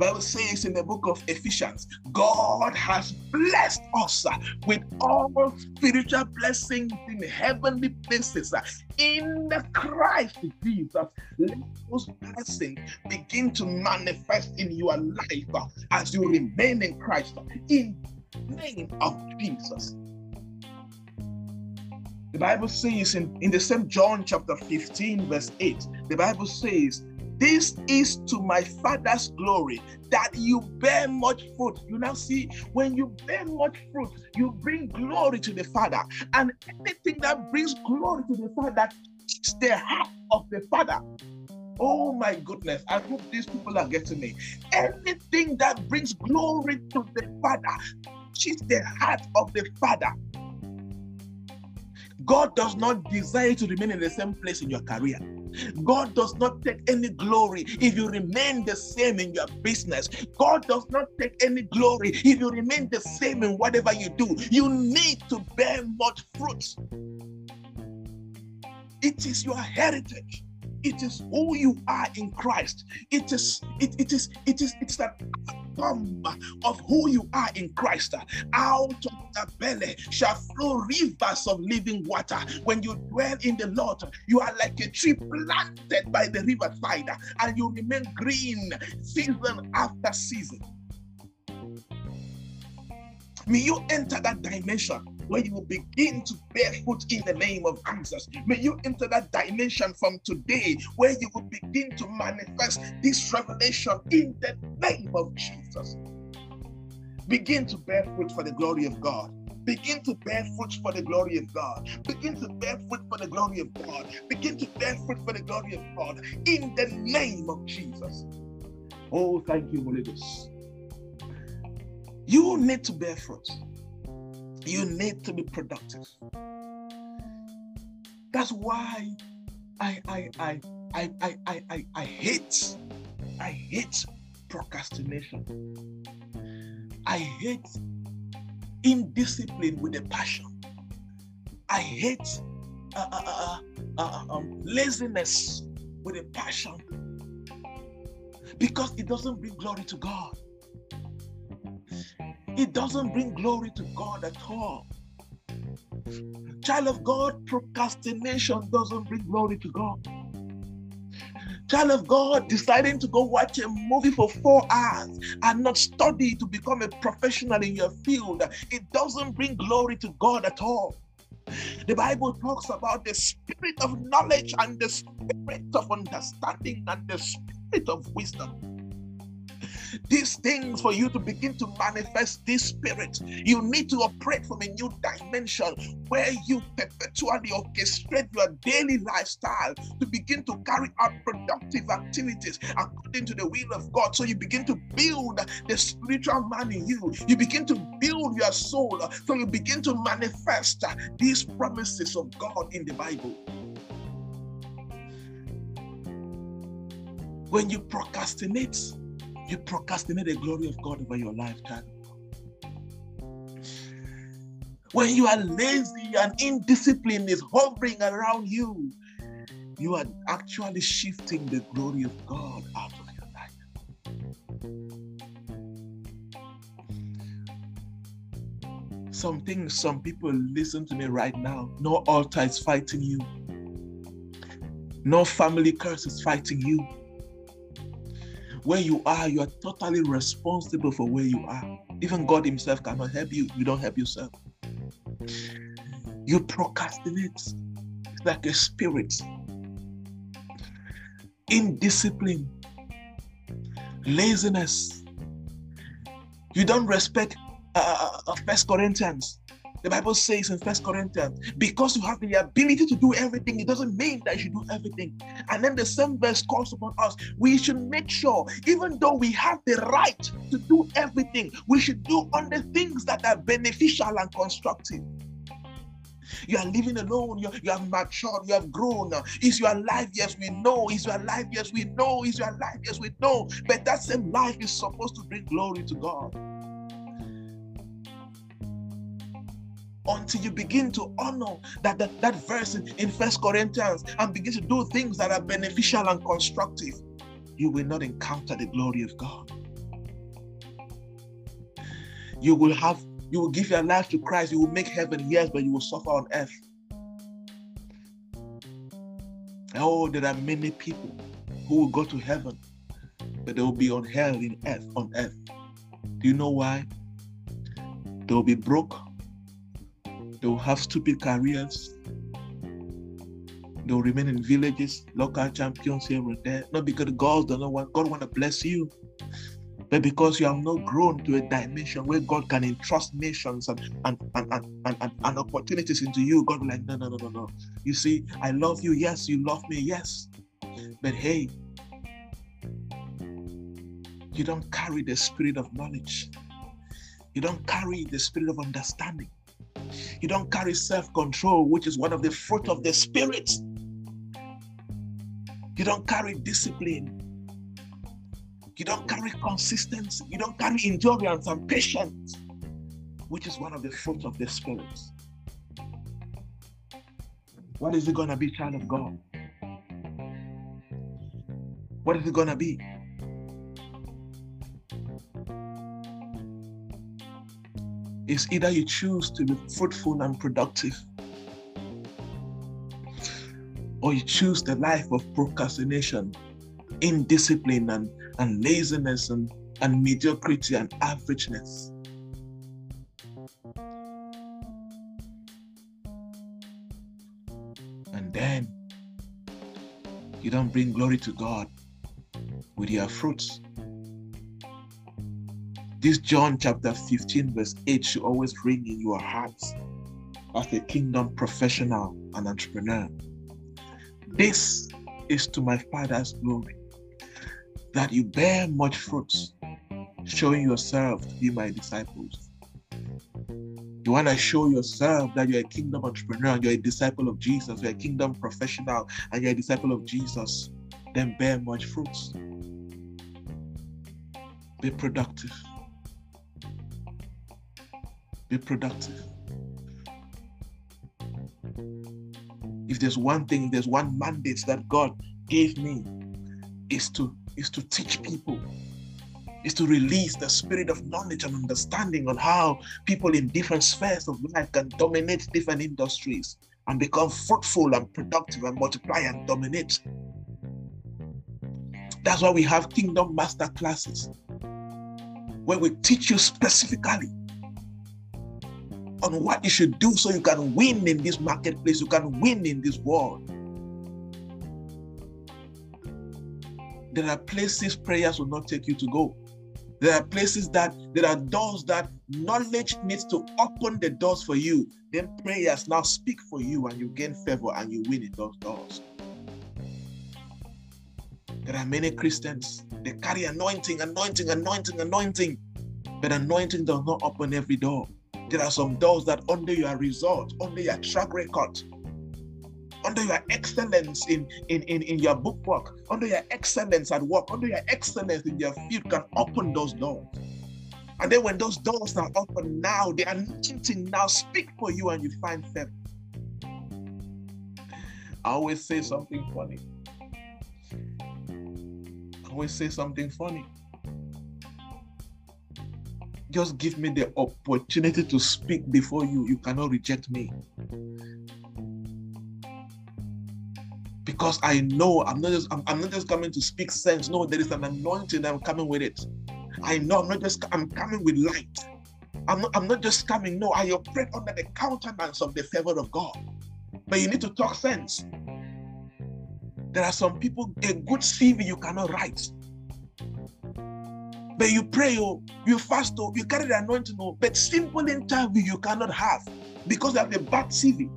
Bible says in the book of Ephesians, God has blessed us with all spiritual blessings in heavenly places in the Christ Jesus. Let those blessings begin to manifest in your life as you remain in Christ in name of oh, Jesus. The Bible says in, in the same John chapter 15, verse 8, the Bible says, this is to my Father's glory that you bear much fruit. You now see, when you bear much fruit, you bring glory to the Father. And anything that brings glory to the Father is the heart of the Father. Oh my goodness, I hope these people are getting me. Anything that brings glory to the Father is the heart of the Father. God does not desire to remain in the same place in your career. God does not take any glory if you remain the same in your business. God does not take any glory if you remain the same in whatever you do. You need to bear much fruit. It is your heritage. It is who you are in Christ. It is it, it is it is it's that of who you are in Christ. Out of the belly shall flow rivers of living water. When you dwell in the Lord, you are like a tree planted by the riverside and you remain green season after season. May you enter that dimension where you will begin to bear fruit in the name of Jesus. May you enter that dimension from today where you will begin to manifest this revelation in the name of Jesus. Begin to bear fruit for the glory of God. Begin to bear fruit for the glory of God. Begin to bear fruit for the glory of God. Begin to bear fruit for the glory of God in the name of Jesus. Oh, thank you, Holy Ghost. You need to bear fruit. You need to be productive. That's why I I I I I I, I, I hate I hate procrastination. I hate indiscipline with a passion. I hate uh, uh, uh, uh, uh um, laziness with a passion because it doesn't bring glory to God. It doesn't bring glory to God at all. Child of God, procrastination doesn't bring glory to God. Child of God, deciding to go watch a movie for four hours and not study to become a professional in your field, it doesn't bring glory to God at all. The Bible talks about the spirit of knowledge and the spirit of understanding and the spirit of wisdom these things for you to begin to manifest this spirit. You need to operate from a new dimension where you perpetually orchestrate your daily lifestyle to begin to carry out productive activities according to the will of God. So you begin to build the spiritual man in you. You begin to build your soul. So you begin to manifest these promises of God in the Bible. When you procrastinate, you procrastinate the glory of God over your lifetime. When you are lazy and indiscipline is hovering around you, you are actually shifting the glory of God out of your life. Some things, some people listen to me right now. No altar is fighting you. No family curse is fighting you where you are, you are totally responsible for where you are. Even God Himself cannot help you. You don't help yourself. You procrastinate like a spirit. Indiscipline, laziness. You don't respect uh, uh, First Corinthians. The Bible says in First Corinthians, because you have the ability to do everything, it doesn't mean that you do everything. And then the same verse calls upon us. We should make sure, even though we have the right to do everything, we should do only things that are beneficial and constructive. You are living alone. You, you have matured. You have grown. Is your life? Yes, we know. Is your life? Yes, we know. Is your life? Yes, we know. But that same life is supposed to bring glory to God. Until you begin to honor that, that, that verse in, First Corinthians and begin to do things that are beneficial and constructive, you will not encounter the glory of God. You will have, you will give your life to Christ, you will make heaven, yes, but you will suffer on earth. Oh, there are many people who will go to heaven, but they will be on hell in earth, on earth. Do you know why? They will be broke they will have stupid careers. They will remain in villages, local champions here and there. Not because God don't know what God want to bless you, but because you have not grown to a dimension where God can entrust nations and and and, and, and, and, opportunities into you. God like, no, no, no, no, no. You see, I love you. Yes, you love me. Yes. But hey, you don't carry the spirit of knowledge. You don't carry the spirit of understanding. You don't carry self control, which is one of the fruit of the Spirit. You don't carry discipline. You don't carry consistency. You don't carry endurance and patience, which is one of the fruit of the Spirit. What is it going to be, child of God? What is it going to be? Is either you choose to be fruitful and productive, or you choose the life of procrastination, indiscipline, and, and laziness, and, and mediocrity and averageness. And then you don't bring glory to God with your fruits. This John chapter 15, verse 8 should always ring in your hearts as a kingdom professional and entrepreneur. This is to my Father's glory, that you bear much fruits, showing yourself to be my disciples. You want to show yourself that you're a kingdom entrepreneur, you're a disciple of Jesus, you're a kingdom professional, and you're a disciple of Jesus, then bear much fruits. Be productive. Be productive. If there's one thing, there's one mandate that God gave me, is to is to teach people, is to release the spirit of knowledge and understanding on how people in different spheres of life can dominate different industries and become fruitful and productive and multiply and dominate. That's why we have kingdom master classes where we teach you specifically on what you should do so you can win in this marketplace, you can win in this world. There are places prayers will not take you to go. There are places that there are doors that knowledge needs to open the doors for you. Then prayers now speak for you and you gain favor and you win in those doors. There are many Christians, they carry anointing, anointing, anointing, anointing, but anointing does not open every door. There are some doors that under your result, under your track record, under your excellence in, in, in, in your book work, under your excellence at work, under your excellence in your field can open those doors. And then when those doors are open now, the anointing now speak for you and you find favor. I always say something funny. I always say something funny just give me the opportunity to speak before you. You cannot reject me. Because I know I'm not just I'm, I'm not just coming to speak sense. No, there is an anointing I'm coming with it. I know I'm not just I'm coming with light. I'm not I'm not just coming. No, I operate under the countenance of the favor of God. But you need to talk sense. There are some people, a good CV you cannot write. But you pray, oh, you fast, oh, you carry the anointing, oh, but simple interview you cannot have because you have a bad CV.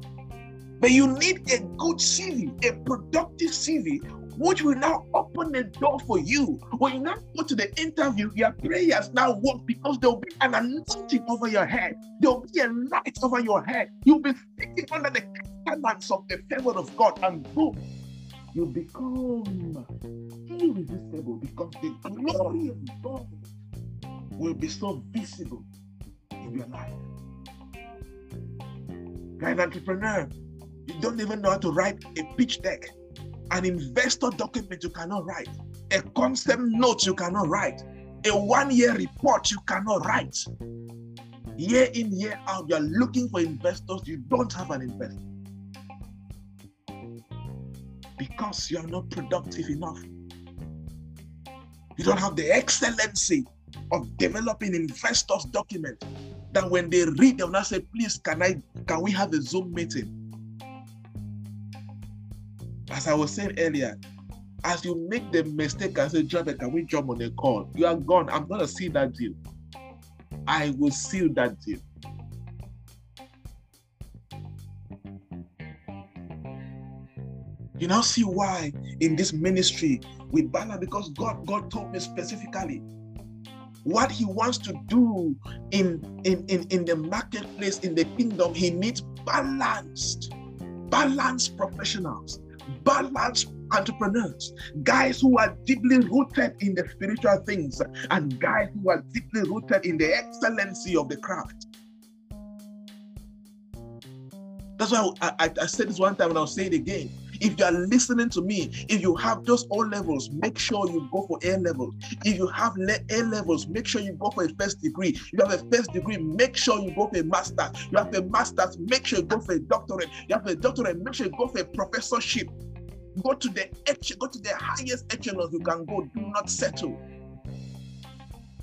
But you need a good CV, a productive CV, which will now open the door for you. When you now go to the interview, your prayers now work because there will be an anointing over your head. There will be a light over your head. You'll be sitting under the commandments of the favor of God, and boom, you become irresistible because the glory of God will be so visible in your life. You're an entrepreneur. You don't even know how to write a pitch deck an investor document you cannot write, a concept note you cannot write, a one year report you cannot write. Year in, year out, you're looking for investors, you don't have an investor because you are not productive enough. You don't have the excellency of developing investors document that when they read, they'll say, please, can I can we have a Zoom meeting? as I was saying earlier, as you make the mistake and say, Jonathan, can we jump on a call? You are gone. I'm to see that deal. I will seal that deal. You now see why in this ministry we balance because God, God told me specifically what he wants to do in, in, in, in the marketplace, in the kingdom. He needs balanced, balanced professionals balanced entrepreneurs, guys who are deeply rooted in the spiritual things, and guys who are deeply rooted in the excellency of the craft. That's why I, I, I said this one time and I'll say it again. If you are listening to me, if you have just O levels, make sure you go for A levels. If you have A levels, make sure you go for a first degree. If you have a first degree, make sure you go for a master. You have a master's, make sure you go for a doctorate. You have a doctorate, make sure you go for a professorship. Go to the go to the highest echelon you can go. Do not settle.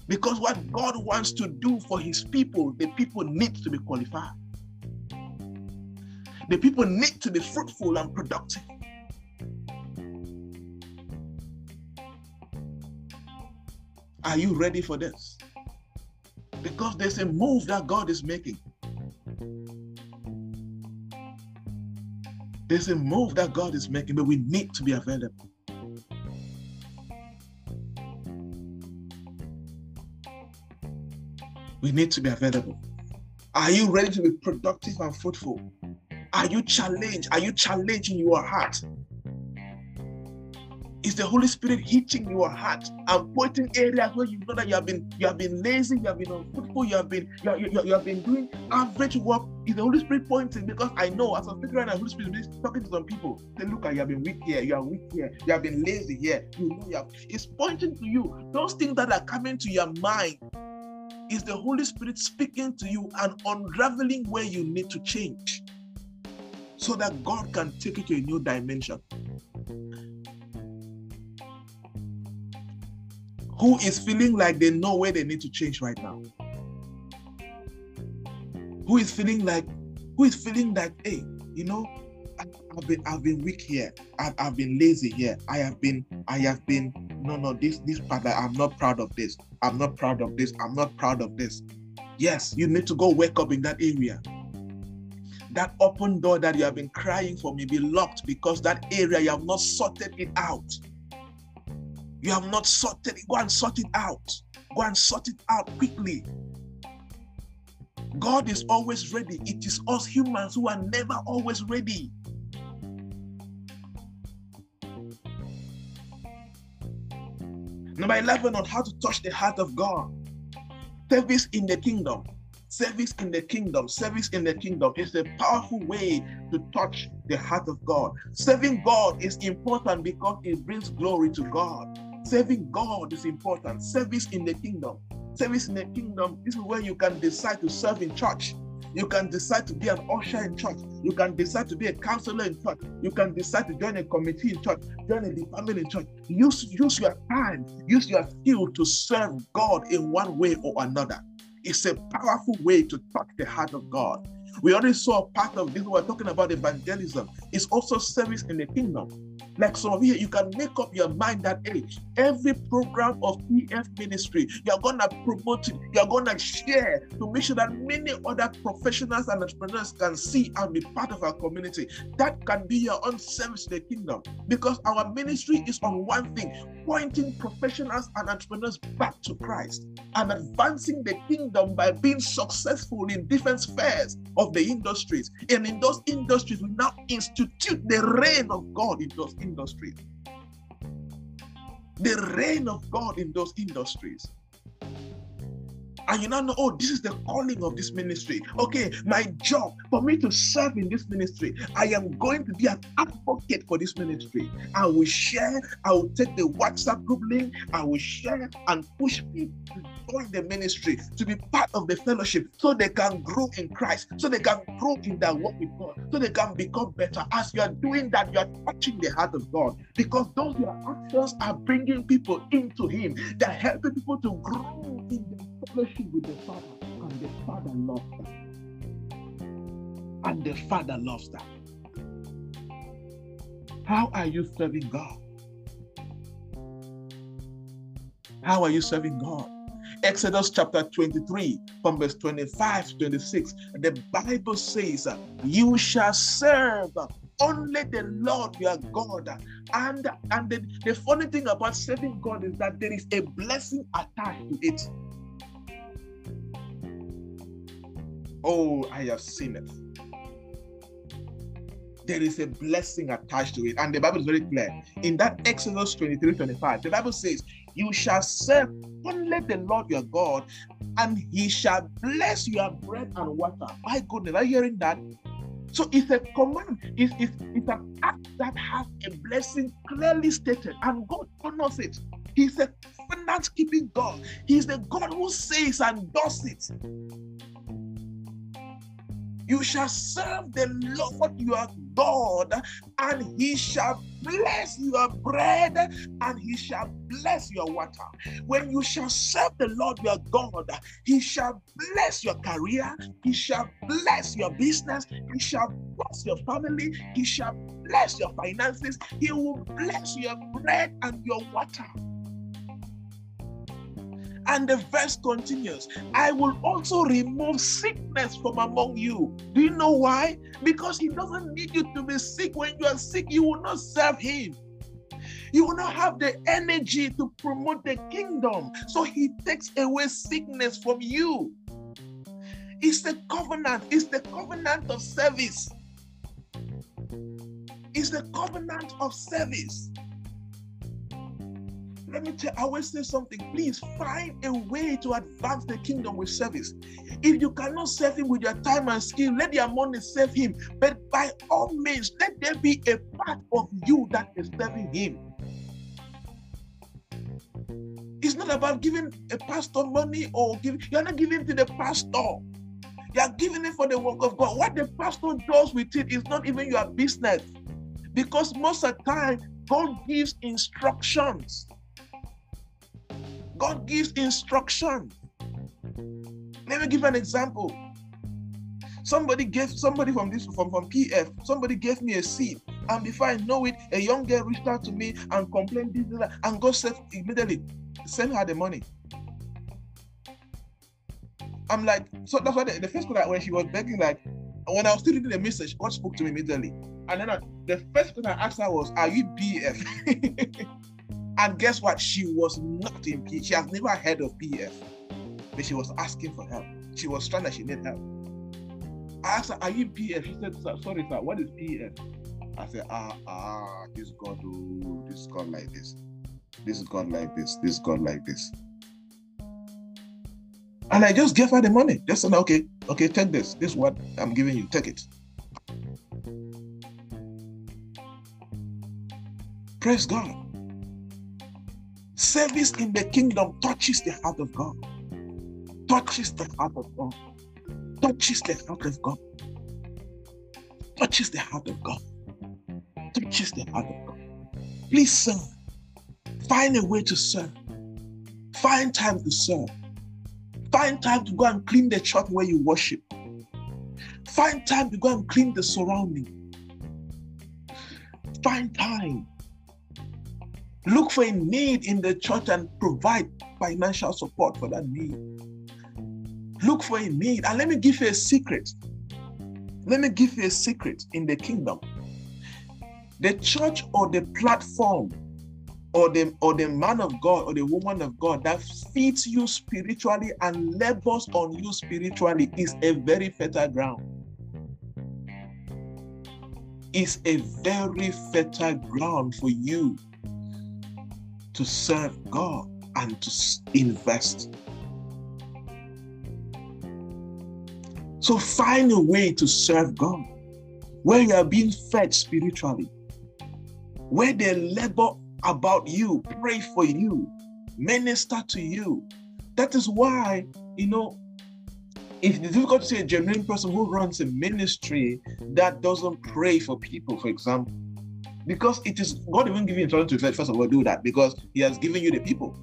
Because what God wants to do for his people, the people need to be qualified. The people need to be fruitful and productive. Are you ready for this? Because there's a move that God is making. There's a move that God is making, but we need to be available. We need to be available. Are you ready to be productive and fruitful? Are you challenged? Are you challenging your heart? Is the Holy Spirit hitting your heart and pointing areas where you know that you have been you have been lazy, you have been unfruitful, you have been you, you, you have been doing average work? Is the Holy Spirit pointing? Because I know as I'm speaking right now, Holy Spirit is talking to some people. Say, look, you have been weak here, you are weak here, you have been lazy here. You know, you have. It's pointing to you. Those things that are coming to your mind is the Holy Spirit speaking to you and unraveling where you need to change so that God can take you to a new dimension. who is feeling like they know where they need to change right now. Who is feeling like, who is feeling that, hey, you know, I've been I've been weak here. I've, I've been lazy here. I have been I have been no no this this part I'm not proud of this. I'm not proud of this. I'm not proud of this. Yes, you need to go wake up in that area. That open door that you have been crying for may be locked because that area you have not sorted it out. You have not sorted it. Go and sort it out. Go and sort it out quickly. God is always ready. It is us humans who are never always ready. Number 11 on how to touch the heart of God. Service in the kingdom. Service in the kingdom. Service in the kingdom is a powerful way to touch the heart of God. Serving God is important because it brings glory to God. Serving God is important. Service in the kingdom. Service in the kingdom this is where you can decide to serve in church. You can decide to be an usher in church. You can decide to be a counselor in church. You can decide to join a committee in church, join a department in church. Use, use your time, use your skill to serve God in one way or another. It's a powerful way to touch the heart of God. We already saw a part of this. We're talking about evangelism. It's also service in the kingdom. Like some of you, you can make up your mind that hey, every program of PF ministry, you're gonna promote it, you're gonna share to make sure that many other professionals and entrepreneurs can see and be part of our community. That can be your own service to the kingdom because our ministry is on one thing pointing professionals and entrepreneurs back to Christ and advancing the kingdom by being successful in different spheres of the industries. And in those industries, we now institute the reign of God in those industries. The reign of God in those industries and you now know, oh, this is the calling of this ministry. Okay, my job for me to serve in this ministry, I am going to be an advocate for this ministry. I will share, I will take the WhatsApp group link, I will share and push people to join the ministry, to be part of the fellowship, so they can grow in Christ, so they can grow in their work with God, so they can become better. As you are doing that, you are touching the heart of God because those your actions are bringing people into Him. They're helping people to grow in the fellowship with the Father, and the Father loves that. And the Father loves that. How are you serving God? How are you serving God? Exodus chapter 23, from verse 25 to 26, the Bible says, You shall serve only the Lord your God. And, and the, the funny thing about serving God is that there is a blessing attached to it. Oh, I have seen it. There is a blessing attached to it. And the Bible is very clear. In that Exodus 23 25, the Bible says, You shall serve only the Lord your God, and he shall bless your bread and water. My goodness, are you hearing that? So it's a command, it's, it's, it's an act that has a blessing clearly stated, and God honors it. He's a covenant keeping God. He's the God who says and does it. You shall serve the Lord your God, and he shall bless your bread and he shall bless your water. When you shall serve the Lord your God, he shall bless your career, he shall bless your business, he shall bless your family, he shall bless your finances, he will bless your bread and your water. And the verse continues I will also remove sickness from among you. Do you know why? Because He doesn't need you to be sick. When you are sick, you will not serve Him. You will not have the energy to promote the kingdom. So He takes away sickness from you. It's the covenant, it's the covenant of service. It's the covenant of service let me tell I always say something. Please find a way to advance the kingdom with service. If you cannot serve him with your time and skill, let your money serve him. But by all means, let there be a part of you that is serving him. It's not about giving a pastor money or giving, you're not giving to the pastor. You are giving it for the work of God. What the pastor does with it is not even your business. Because most of the time, God gives instructions. God gives instruction. Let me give an example. Somebody gave somebody from this from, from PF, somebody gave me a seed. And before I know it, a young girl reached out to me and complained this, that, and God said immediately, send her the money. I'm like, so that's why the, the first question when she was begging, like, when I was still reading the message, God spoke to me immediately. And then I, the first question I asked her was, Are you PF? And guess what? She was not in P. She has never heard of PF, but she was asking for help. She was trying that she need help. I asked her, "Are you PF?" She said, "Sorry, sir. What is PF?" I said, "Ah, ah, this God, oh, this God like this, this God like this, this God like this." And I just gave her the money. Just said, "Okay, okay, take this. This is what I'm giving you. Take it." Praise God. Service in the kingdom touches the heart of God. Touches the heart of God. Touches the heart of God. Touches the heart of God. Touches the heart of God. Please serve. Find a way to serve. Find time to serve. Find time to go and clean the church where you worship. Find time to go and clean the surrounding. Find time. Look for a need in the church and provide financial support for that need. Look for a need. And let me give you a secret. Let me give you a secret in the kingdom. The church or the platform or the or the man of God or the woman of God that feeds you spiritually and labors on you spiritually is a very fertile ground. Is a very fertile ground for you to serve God and to invest. So find a way to serve God where you are being fed spiritually, where they labor about you, pray for you, minister to you. That is why, you know, it's difficult to see a genuine person who runs a ministry that doesn't pray for people, for example. Because it is God even giving instruction to first of all do that because He has given you the people.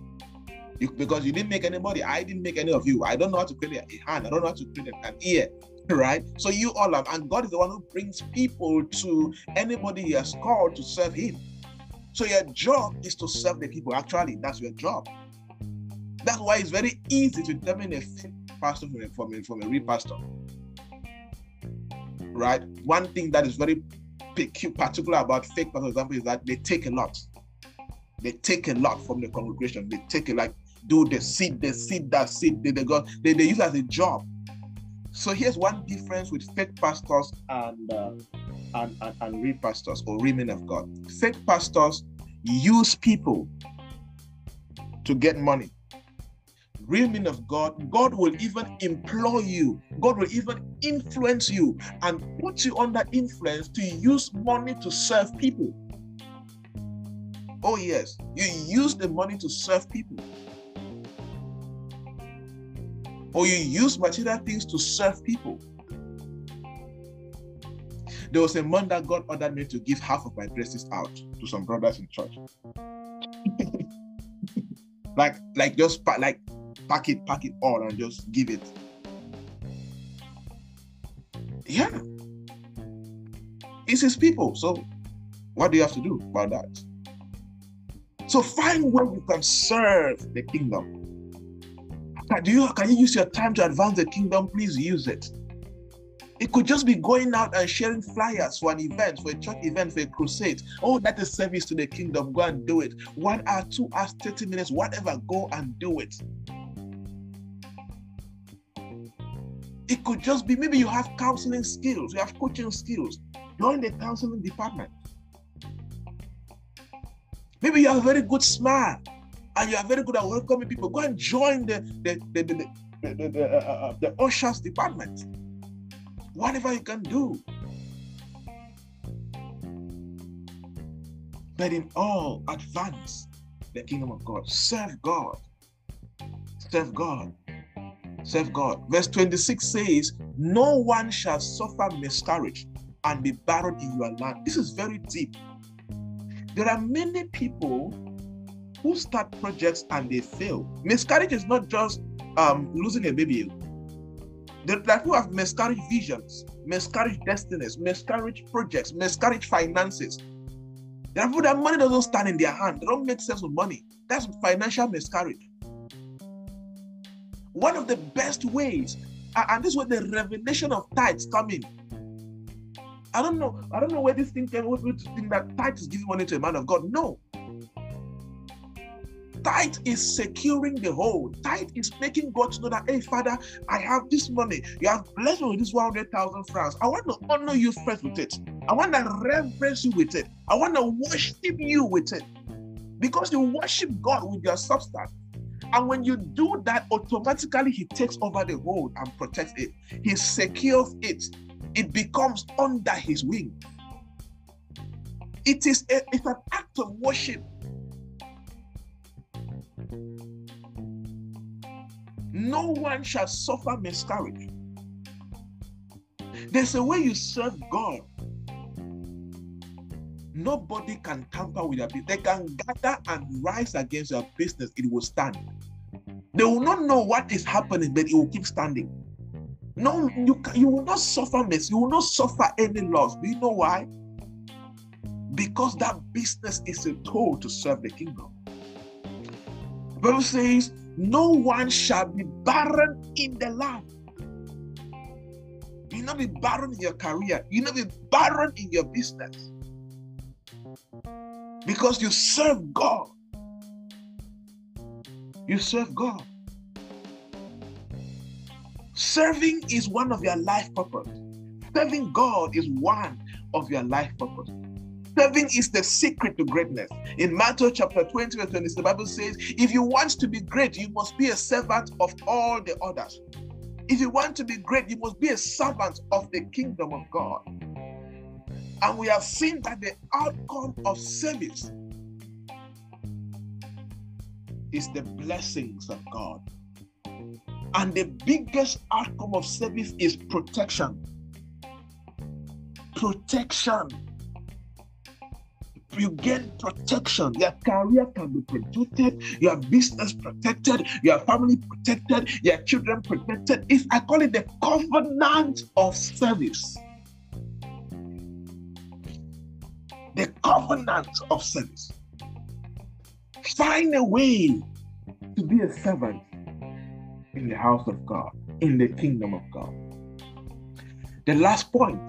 You, because you didn't make anybody, I didn't make any of you. I don't know how to create a hand, I don't know how to create an ear, right? So you all have, and God is the one who brings people to anybody He has called to serve Him. So your job is to serve the people. Actually, that's your job. That's why it's very easy to determine a fake pastor from a, from a, from a real pastor. Right? One thing that is very particular about fake pastor example is that they take a lot. They take a lot from the congregation. They take a like do the seed, the seed, that seed. They, they go, they, they use as a job. So here's one difference with fake pastors and uh, and, and, and real pastors or women of God. Fake pastors use people to get money. Real men of God, God will even employ you. God will even influence you and put you under influence to use money to serve people. Oh, yes, you use the money to serve people. Or you use material things to serve people. There was a month that God ordered me to give half of my dresses out to some brothers in church. like, like just like pack it, pack it all, and just give it. Yeah, it's His people. So, what do you have to do about that? So find where you can serve the kingdom. Do you can you use your time to advance the kingdom? Please use it. It could just be going out and sharing flyers for an event, for a church event, for a crusade. Oh, that is service to the kingdom. Go and do it. One hour, two hours, 30 minutes, whatever, go and do it. It could just be maybe you have counseling skills, you have coaching skills. Join the counseling department. Maybe you have a very good smile and you are very good at welcoming people. Go and join the the the the, the, the, the, uh, uh, the ushers department whatever you can do. But in all, advance the kingdom of God. Serve God. Serve God. Serve God. Verse 26 says, No one shall suffer miscarriage and be barren in your land. This is very deep. There are many people who start projects and they fail. Miscarriage is not just um, losing a baby, there are who have miscarriage visions, miscarriage destinies, miscarriage projects, miscarriage finances. There are people that money doesn't stand in their hand. They don't make sense with money. That's financial miscarriage. One of the best ways, and this is where the revelation of tithes come in. I don't know. I don't know where this thing came. With to think that tithe is giving money to a man of God. No, Tithe is securing the whole. Tithe is making God to know that, hey, Father, I have this money. You have blessed me with this 100,000 francs. I want to honor you first with it. I want to reverence you with it. I want to worship you with it. Because you worship God with your substance. And when you do that, automatically He takes over the whole and protects it. He secures it. It becomes under His wing. It is a, it's an act of worship No one shall suffer miscarriage. There's a way you serve God. Nobody can tamper with your business. They can gather and rise against your business. It will stand. They will not know what is happening, but it will keep standing. No, you, you will not suffer mess. You will not suffer any loss. Do you know why? because that business is a tool to serve the kingdom. The Bible says, No one shall be barren in the land. You not be barren in your career, you not be barren in your business. Because you serve God. You serve God. Serving is one of your life purpose. Serving God is one of your life purpose. Serving is the secret to greatness. In Matthew chapter 20, verse 20, the Bible says, if you want to be great, you must be a servant of all the others. If you want to be great, you must be a servant of the kingdom of God. And we have seen that the outcome of service is the blessings of God. And the biggest outcome of service is protection. Protection. You gain protection. Your career can be protected, your business protected, your family protected, your children protected. If I call it the covenant of service. The covenant of service. Find a way to be a servant in the house of God, in the kingdom of God. The last point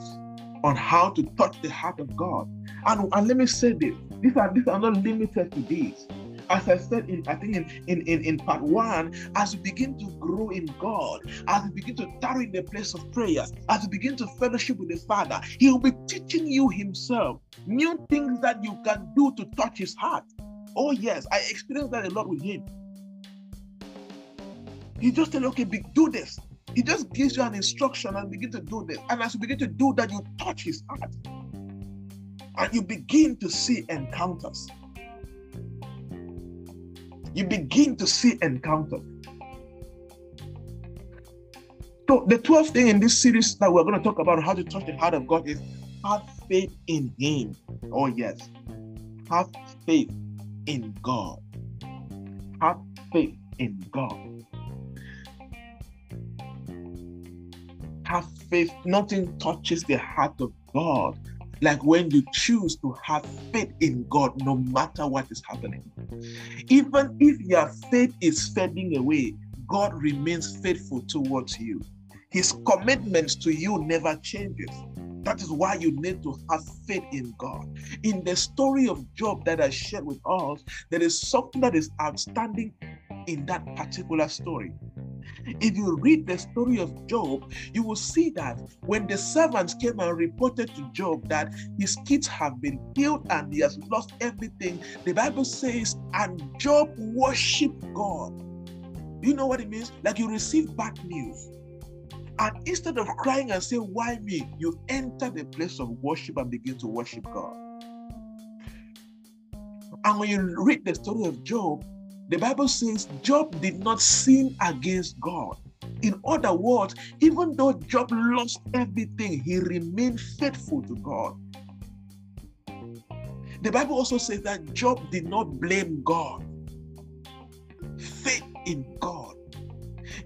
on how to touch the heart of God. And, and let me say this these are these are not limited to these. As I said in I think in, in, in, in part one, as you begin to grow in God, as you begin to tarry in the place of prayer, as you begin to fellowship with the Father, He will be teaching you Himself new things that you can do to touch His heart. Oh, yes, I experienced that a lot with Him. He just tell, okay, do this. He just gives you an instruction and begin to do this. And as you begin to do that, you touch his heart. And you begin to see encounters. You begin to see encounters. So the 12th thing in this series that we're going to talk about how to touch the heart of God is have faith in him. Oh, yes. Have faith in God. Have faith in God. have faith, nothing touches the heart of God like when you choose to have faith in God no matter what is happening. Even if your faith is fading away, God remains faithful towards you. His commitment to you never changes. That is why you need to have faith in God. In the story of Job that I shared with us, there is something that is outstanding in that particular story. If you read the story of Job, you will see that when the servants came and reported to Job that his kids have been killed and he has lost everything, the Bible says, and Job worshiped God. You know what it means? Like you receive bad news. And instead of crying and saying, Why me? You enter the place of worship and begin to worship God. And when you read the story of Job, the Bible says Job did not sin against God. In other words, even though Job lost everything, he remained faithful to God. The Bible also says that Job did not blame God. Faith in God.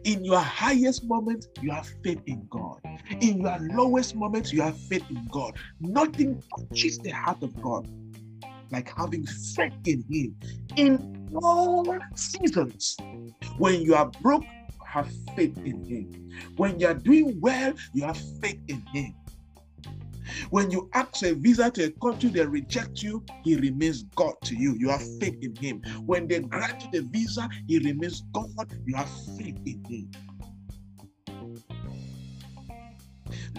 In your highest moment, you have faith in God. In your lowest moment, you have faith in God. Nothing touches the heart of God like having faith in Him in all seasons. When you are broke, have faith in Him. When you are doing well, you have faith in Him. When you ask a visa to a country, they reject you, he remains God to you. You have faith in him. When they grant you the visa, he remains God. You have faith in him.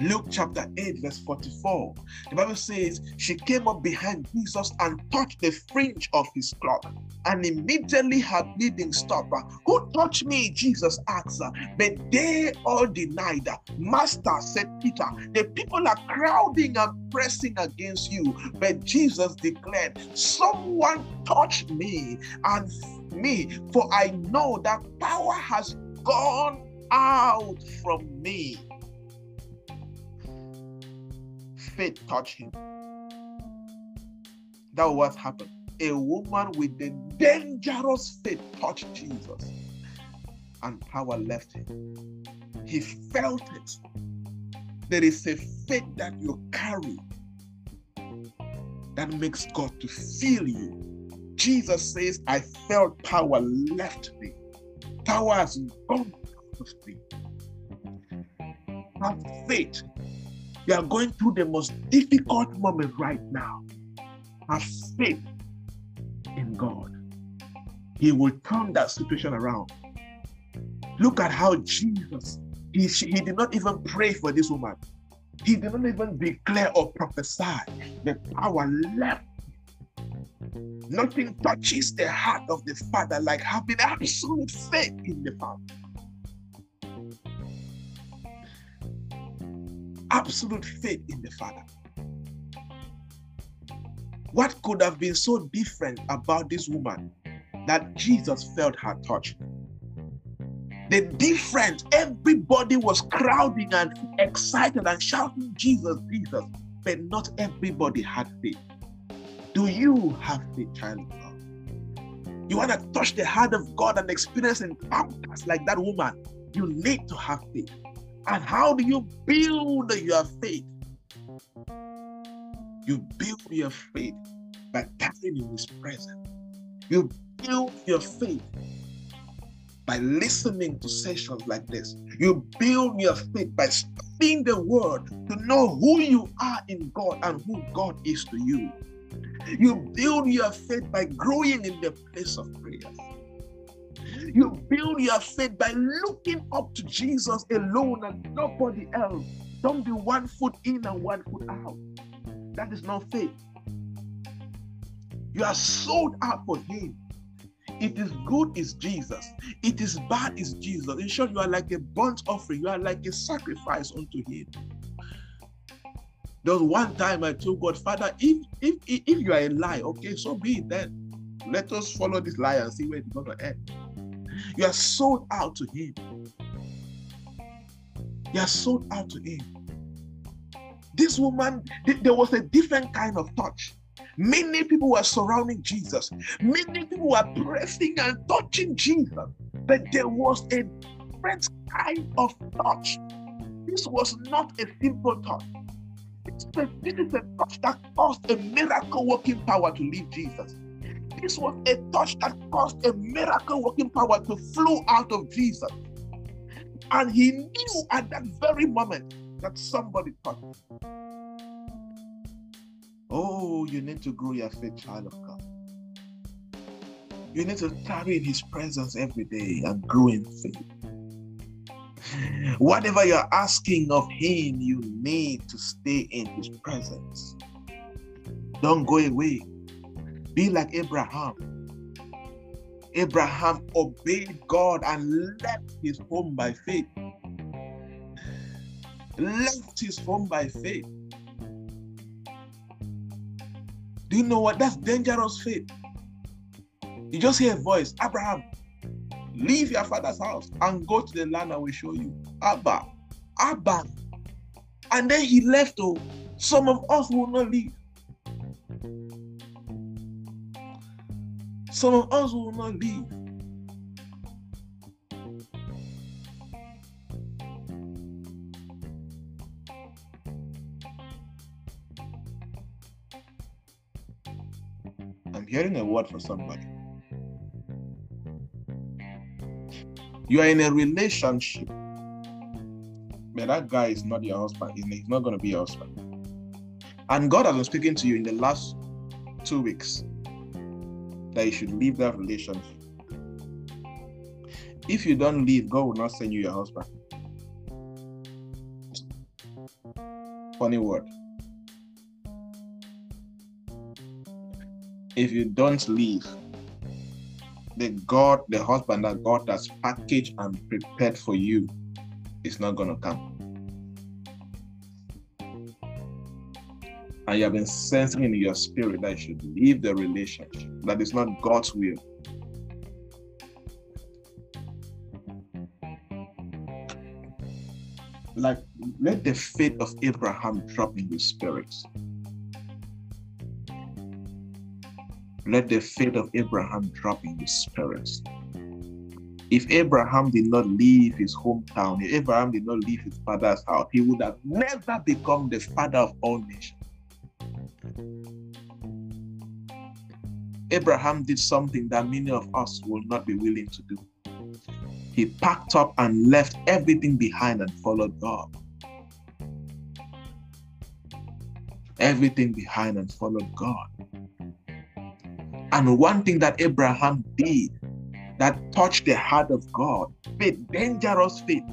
Luke chapter 8, verse 44. The Bible says, She came up behind Jesus and touched the fringe of his cloak, and immediately her bleeding stopped. Who touched me? Jesus asked her. But they all denied her. Master, said Peter, the people are crowding and pressing against you. But Jesus declared, Someone touched me and me, for I know that power has gone out from me faith touched him. That was what happened. A woman with the dangerous faith touched Jesus, and power left him. He felt it. There is a faith that you carry that makes God to feel you. Jesus says, I felt power left me. Power has gone out of me. Have faith. You are going through the most difficult moment right now. Have faith in God. He will turn that situation around. Look at how Jesus, he, he did not even pray for this woman. He did not even declare or prophesy. The power left. Nothing touches the heart of the Father like having absolute faith in the Father. Absolute faith in the Father. What could have been so different about this woman that Jesus felt her touch? The difference, everybody was crowding and excited and shouting, Jesus, Jesus, but not everybody had faith. Do you have faith, child of God? You want to touch the heart of God and experience encounters like that woman? You need to have faith. And how do you build your faith? You build your faith by carrying in His presence. You build your faith by listening to sessions like this. You build your faith by studying the word to know who you are in God and who God is to you. You build your faith by growing in the place of prayer. You build your faith by looking up to Jesus alone and nobody else. Don't be one foot in and one foot out. That is not faith. You are sold out for Him. It is good is Jesus. It is bad is Jesus. In short, you are like a burnt offering. You are like a sacrifice unto Him. There was one time I told God, Father, if if if you are a lie, okay, so be it then. Let us follow this lie and see where it's going to end. You are sold out to Him. You are sold out to Him. This woman, there was a different kind of touch. Many people were surrounding Jesus. Many people were pressing and touching Jesus. But there was a different kind of touch. This was not a simple touch. This is a touch that caused a miracle working power to leave Jesus. This was a touch that caused a miracle working power to flow out of Jesus. And he knew at that very moment that somebody touched him. Oh, you need to grow your faith, child of God. You need to tarry in His presence every day and grow in faith. Whatever you're asking of Him, you need to stay in His presence. Don't go away. Be like Abraham. Abraham obeyed God and left his home by faith. Left his home by faith. Do you know what? That's dangerous faith. You just hear a voice, Abraham, leave your father's house and go to the land I will show you. Abba, Abba. And then he left. Oh, some of us will not leave. Some of us will not leave. hearing a word for somebody. You are in a relationship, but that guy is not your husband. He's not going to be your husband. And God has been speaking to you in the last two weeks that you should leave that relationship. If you don't leave, God will not send you your husband. Funny word. if you don't leave, the God, the husband that God has packaged and prepared for you is not going to come. And you have been sensing in your spirit that you should leave the relationship, that is not God's will. Like, let the faith of Abraham drop in your spirit. let the faith of Abraham drop in your spirits. If Abraham did not leave his hometown, if Abraham did not leave his father's house, he would have never become the father of all nations. Abraham did something that many of us will not be willing to do. He packed up and left everything behind and followed God. Everything behind and followed God. And one thing that Abraham did that touched the heart of God, faith, dangerous faith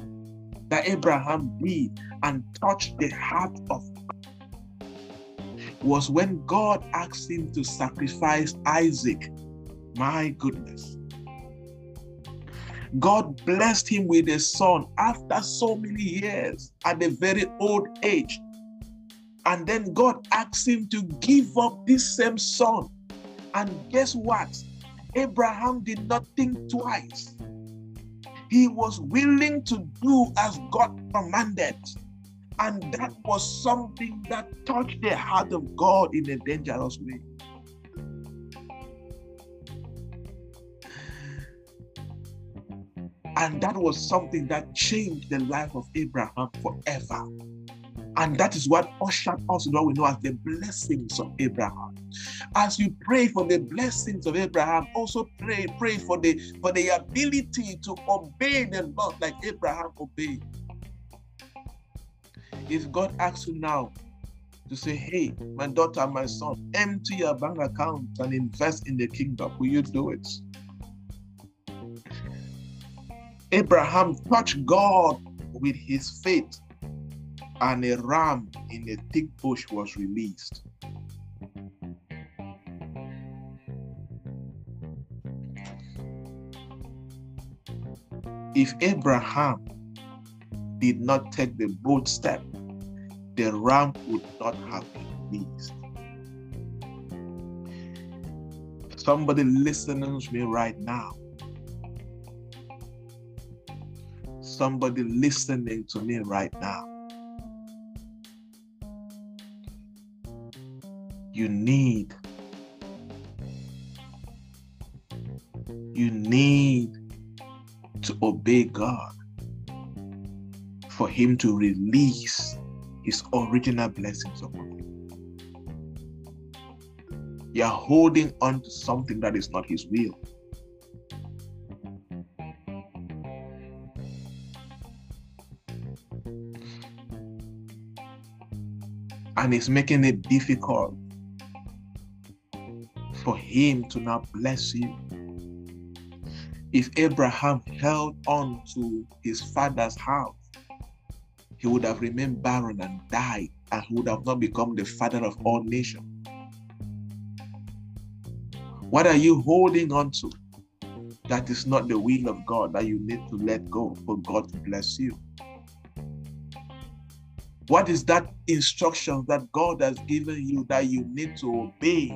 that Abraham did and touched the heart of was when God asked him to sacrifice Isaac. My goodness. God blessed him with a son after so many years at a very old age. And then God asked him to give up this same son. And guess what? Abraham did not think twice. He was willing to do as God commanded. And that mm. was something that touched the heart of God in a dangerous way. And that was something that changed the life of Abraham forever. And that is what ushered us in what we know as the blessings of Abraham. As you pray for the blessings of Abraham, also pray, pray for the for the ability to obey the Lord like Abraham obeyed. If God asks you now to say, Hey, my daughter, my son, empty your bank account and invest in the kingdom, will you do it? Abraham touched God with his faith, and a ram in a thick bush was released. If Abraham did not take the bold step, the ram would not have been released. Somebody listening to me right now. Somebody listening to me right now. You need you need to obey God for Him to release his original blessings upon you. You are holding on to something that is not his will. And it's making it difficult for him to now bless you. If Abraham held on to his father's house, he would have remained barren and died, and he would have not become the father of all nations. What are you holding on to that is not the will of God that you need to let go for God to bless you? What is that instruction that God has given you that you need to obey?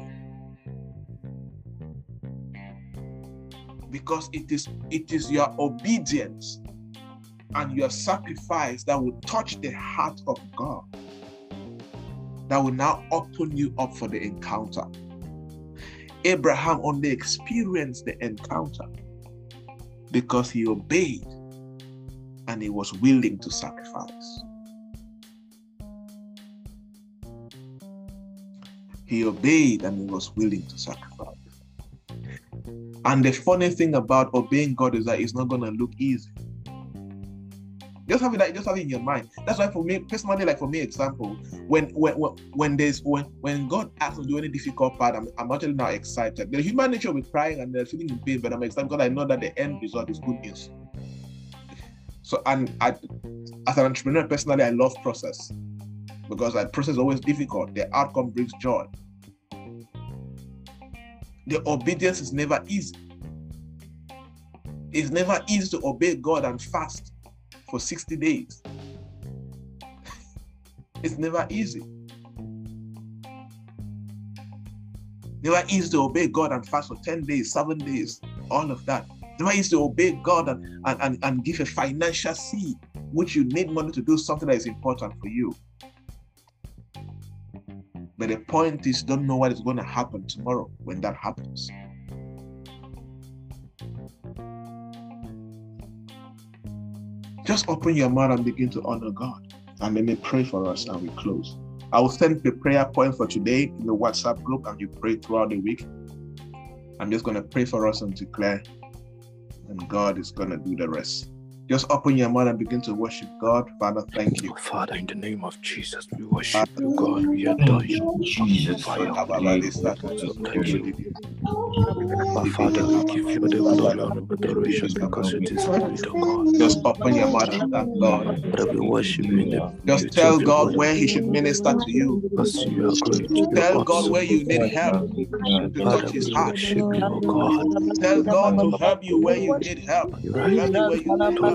Because it is it is your obedience and your sacrifice that will touch the heart of God, that will now open you up for the encounter. Abraham only experienced the encounter because he obeyed and he was willing to sacrifice. He obeyed and he was willing to sacrifice. And the funny thing about obeying God is that it's not going to look easy. Just have it like just have it in your mind. That's why for me personally, like for me, example, when when when there's when when God asks to do any difficult part, I'm, I'm actually now excited. The human nature will be crying and they're feeling in pain, but I'm excited because I know that the end result is good news. So and I, as an entrepreneur, personally, I love process because that process is always difficult. The outcome brings joy. The obedience is never easy. It's never easy to obey God and fast for 60 days. it's never easy. Never easy to obey God and fast for 10 days, seven days, all of that. Never easy to obey God and, and, and, and give a financial seed, which you need money to do something that is important for you. But the point is, don't know what is going to happen tomorrow when that happens. Just open your mouth and begin to honor God. And let me pray for us and we close. I will send the prayer point for today in the WhatsApp group and you pray throughout the week. I'm just going to pray for us and declare, and God is going to do the rest. Just open your mouth and begin to worship God. Father, thank you. Oh, Father, in the name of Jesus, we worship you, God. We adore you. Jesus, Fire. Thank you. But Father, we give you oh, the glory and adoration because it is good, oh God. Just open your mouth and thank God. Father, we worship you in the Just beauty tell of your God where He should minister to you. Because you are great, you are Tell God where you need help to touch His heart. worship you, oh God. Tell God to help you where you need help. You To help you where you need help.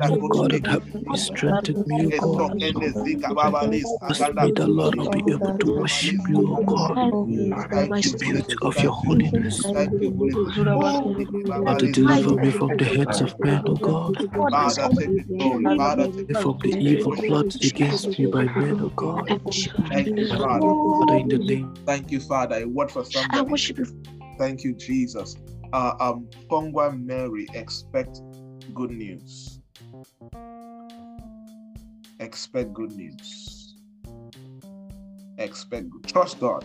attracted Lekondo myself. Ziki Zika Baba Li Sakanda Oh Kudu God, and Ligidi. help me, strengthen me, oh God. Esokende Zika Baba Li Bless Sakanda me, the Kudu Lord, will be Ligidi. able to worship you, oh God. Thank The you, Holy beauty Ghost. of your Thank you, Holy Ghost. holiness. Thank you, Holy Ghost. Father, deliver me from the hands of men, oh God. Father, take the glory. Father, take Me the from the glory. evil plots against me by men, oh God. Thank you, Father. Father, in the name Thank you, Father. A word for I somebody. worship you. Thank you, Jesus. Uh, um, Pongwa Mary, expect good news. Expect good news. Expect. Trust God.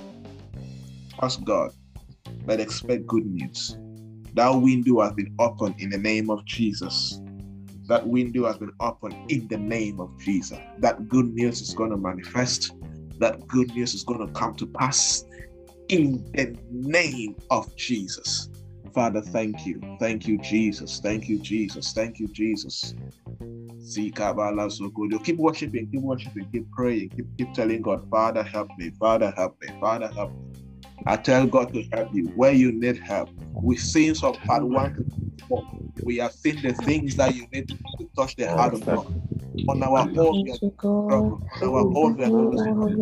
Trust God. But expect good news. That window has been opened in the name of Jesus. That window has been opened in the name of Jesus. That good news is going to manifest. That good news is going to come to pass in the name of Jesus. Father, thank you. Thank you, Jesus. Thank you, Jesus. Thank you, Jesus. Keep worshiping, keep worshiping, keep praying, keep, keep telling God, Father, help me, Father, help me, Father, help me. I tell God to help you where you need help. We've seen from part one. We have seen the things that you need to touch the heart of God. On our own, we are struggling. On our own, we are going to struggle.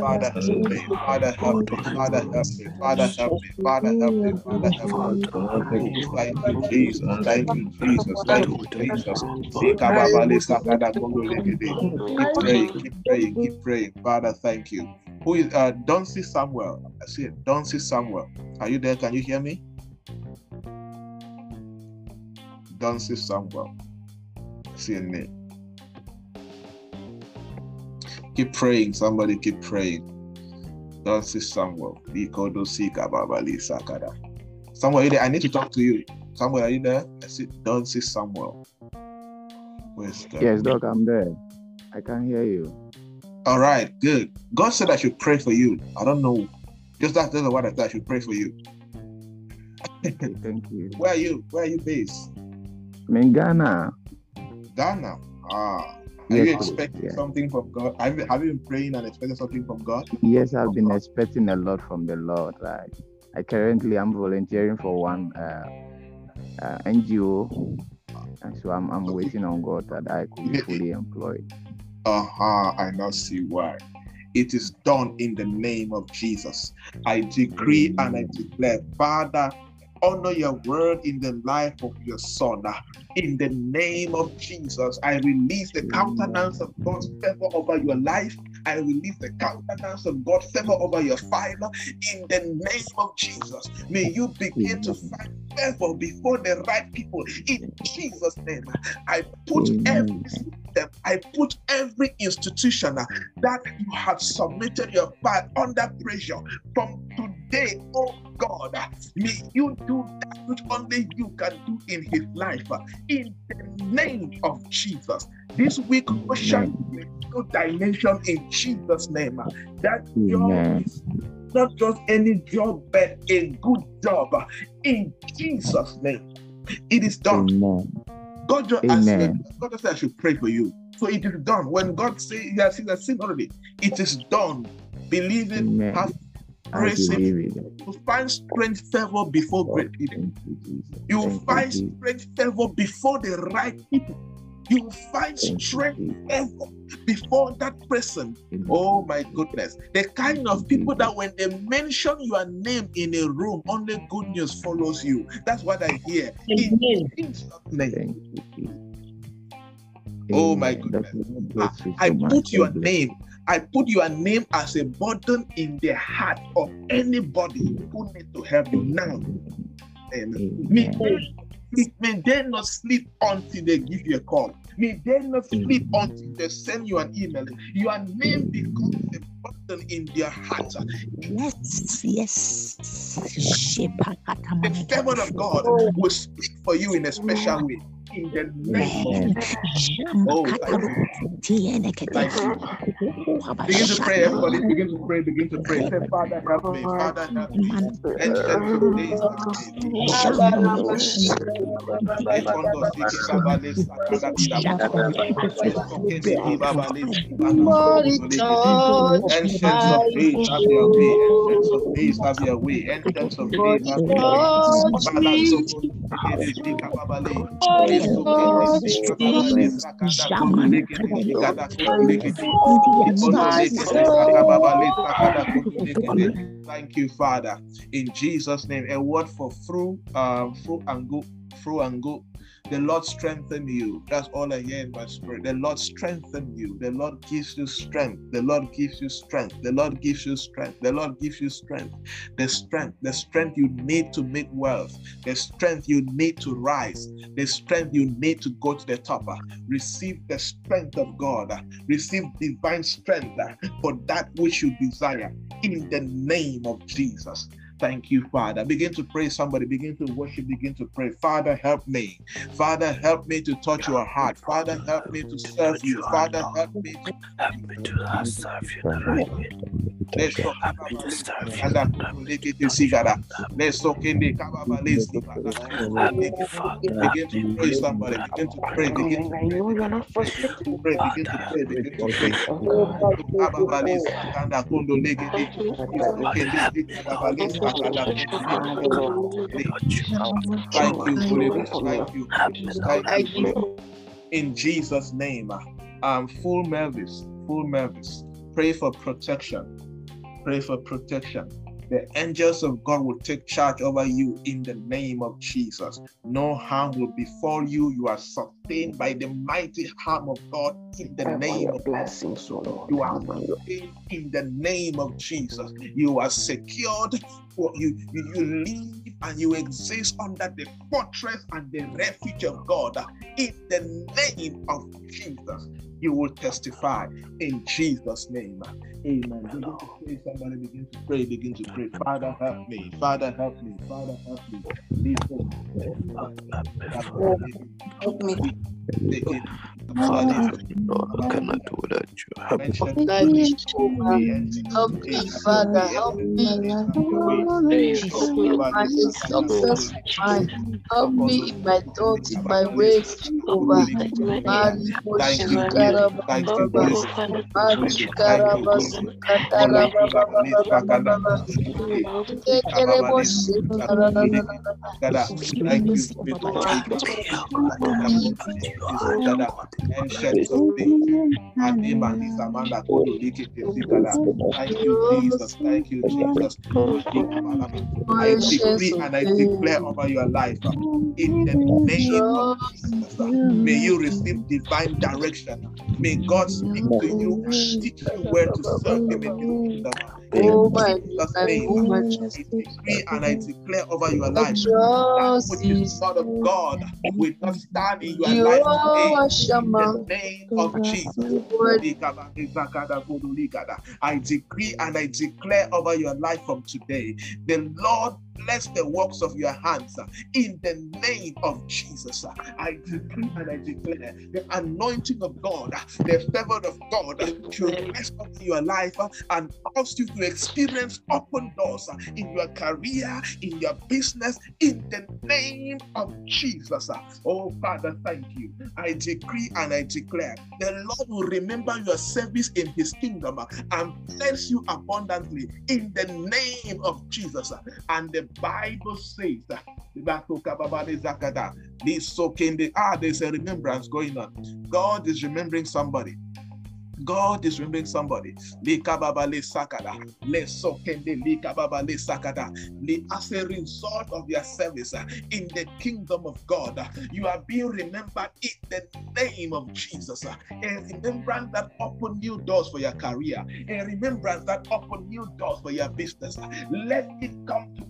Father, help me. Father, help me. Father, help me. Father, help me. Father, help me. Father, help me. Oh, thank you, Jesus. Thank you, Jesus. Thank you, Jesus. Sikababale sakada kondolegede. Keep praying, keep praying, keep praying. Father, thank you. Who is uh Doncy Samuel? I see it. Doncy Samuel. Are you there? Can you hear me? Doncy Samuel. I see a name. Keep praying. Somebody keep praying. Samuel. Sikababale sakada. Samuel, are you there? I need to talk to you. Samuel, are you there? I see Doncy Samuel. Where's? Yes, Doc, I'm there. I can hear you. All right, good. God said I should pray for you. I don't know. Just that, that's what I thought I should pray for you. Okay, thank you. Where are you? Where are you based? I'm in Ghana. Ghana. Ah. Are you Yes, expecting yeah. something from God? Have you, have you been praying and expecting something from God? Yes, I've been expecting a lot from the Lord. Right. I currently am volunteering for one uh, uh, NGO, and so I'm, I'm waiting on God that I could be fully employed. Uh-huh. I now see why. It is done in the name of Jesus. I decree and I declare, Father, honor your word in the life of your son. In the name of Jesus, I release the countenance of God's favor over your life. I release the countenance of God favor over your file. In the name of Jesus, may you begin to find favor before the right people. In Jesus' name, I put every system, I put every institution that you have submitted your file under pressure from today, oh God, may you do that which only you can do in his life. In the name of Jesus. This week, a new dimension in Jesus' name. That job Amen. is not just any job, but a good job. In Jesus' name. It is done. Amen. God just asked me, God just said I should pray for you. So it is done. When God say He has seen, has seen already, it is done. Believe it, Amen. have I praise Him. believe it. You find strength, favor before great people. You, Jesus. You Thank you, find strength, favor before the right people. You find strength, Jesus. favor before that person. Oh my goodness. The kind of people that when they mention your name in a room, only good news follows you. That's what I hear. In Thank you, Oh, my goodness. The Lord ah, bless you I put your name. I put your name as a burden in the heart of anybody who need to help you now. Amen. May Amen. May they not sleep until they give you a call. May they not sleep mm-hmm. until they send you an email. Your name becomes a burden in their heart. Yes, yes. The favor of God will speak for you in a special way. In the name of Oh, thank you. Begin to pray, everybody. Begin to pray. Begin to pray. Say, Father, help me. Father, help me. And send some days of faith. Ancients of days, have your way. Ancients of days, have your way. Ancients of days, have your way. Thank you, Father. In Jesus' name, a word for through, um, through and go, through and go. The Lord strengthen you. That's all I hear in my spirit. The Lord strengthen you. The Lord gives you strength. The Lord gives you strength. The Lord gives you strength. The Lord gives you strength. The strength, the strength you need to make wealth. The strength you need to rise. The strength you need to go to the top. Receive the strength of God. Receive divine strength for that which you desire. In the name of Jesus. Thank you, Father. Begin to pray, somebody. Begin to worship. Begin to pray. Father, help me. Father, help me to touch your heart. Father, help me to serve you. Father, help me to Help me to serve you the right way. Let's talk about me to this. serve you. And that make it a cigar. Let's talk in the Kabbalah. Help me, Father. Begin to pray, somebody. Begin to pray. Begin to pray. Begin to pray. Begin to pray. Begin to pray. Kabbalah, Sakanda, Kundo, Legede. Thank you, Thank you. Lord. Thank you. In Jesus' name. Um, full Melvis, full Melvis. Pray for protection. Pray for protection. The angels of God will take charge over you in the name of Jesus. No harm will befall you. You are sustained by the mighty arm of God in the name of blessings, Lord. you are sustained in the name of Jesus. You are secured. For you, you, you live and you exist under the fortress and the refuge of God. In the name of Jesus, you will testify in Jesus' name. Amen. Begin to pray. Somebody begin to pray. Begin to pray. Father, help me. Father, help me. Father, help me. Help oh, Help me. Me. Father, help me, Lord. I cannot do without you. Help me. Help me, Father. Help me. Help me in my decisions. Help me in my thoughts, in my ways, Thank you, Jesus. Thank you. Jesus. Mali Karababa Katarababa. Tekere Moshi Thank you, Spirit of Ancient of days. Adima Nizamanda Kodo Likete Sikala. Thank you, Jesus. Thank you, Jesus. I decree and I declare over your life uh, in the name of Jesus. May you receive divine direction. May God speak to you and teach you where to serve Him in His kingdom. Oh In my Jesus' name, oh I decree and I declare over your life that which is not of God will not stand in your life today. In the name of Jesus. I decree and I declare over your life from today. The Lord bless the works of your hands uh, in the name of Jesus. I decree and I declare the anointing of God, the favor of God uh, should rest upon your life uh, and cause you to experience open doors in your career, in your business, in the name of Jesus. Oh, Father, thank you. I decree and I declare the Lord will remember your service in his kingdom and bless you abundantly in the name of Jesus. And the Bible says that this so can ah, there's a remembrance going on. God is remembering somebody. God is remembering somebody. Likababale sakada. Lesokende likababale sakada. As a result of your service uh, in the kingdom of God, uh, you are being remembered in the name of Jesus. uh, A remembrance that open new doors for your career. A remembrance that open new doors for your business. Let it come to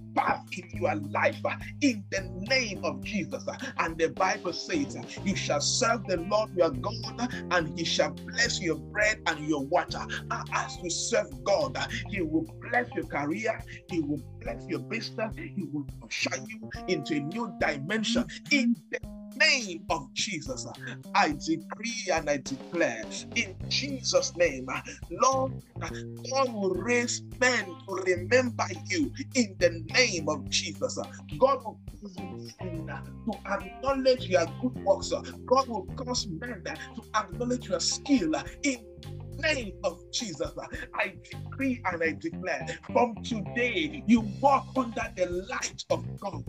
in your life uh, in the name of Jesus. uh, And the Bible says, uh, You shall serve the Lord your God, and he shall bless your bread and your water. Uh, As you serve God, he will bless your career, he will bless your business, he will usher you into a new dimension in the name of Jesus. I decree and I declare in Jesus' name, Lord, God will raise men to remember you in the name of Jesus. God will cause men to acknowledge your good works. God will cause men to acknowledge your skill in name of Jesus. I decree and I declare from today you walk under the light of God.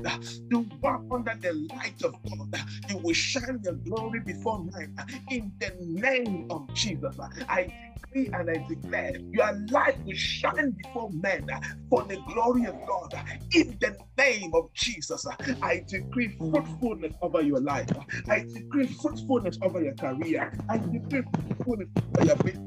You walk under the light of God. You will shine your glory before men in the name of Jesus. I decree and I declare your light will shine before men for the glory of God in the name of Jesus. I decree fruitfulness over your life. I decree fruitfulness over your career. I decree fruitfulness over your business.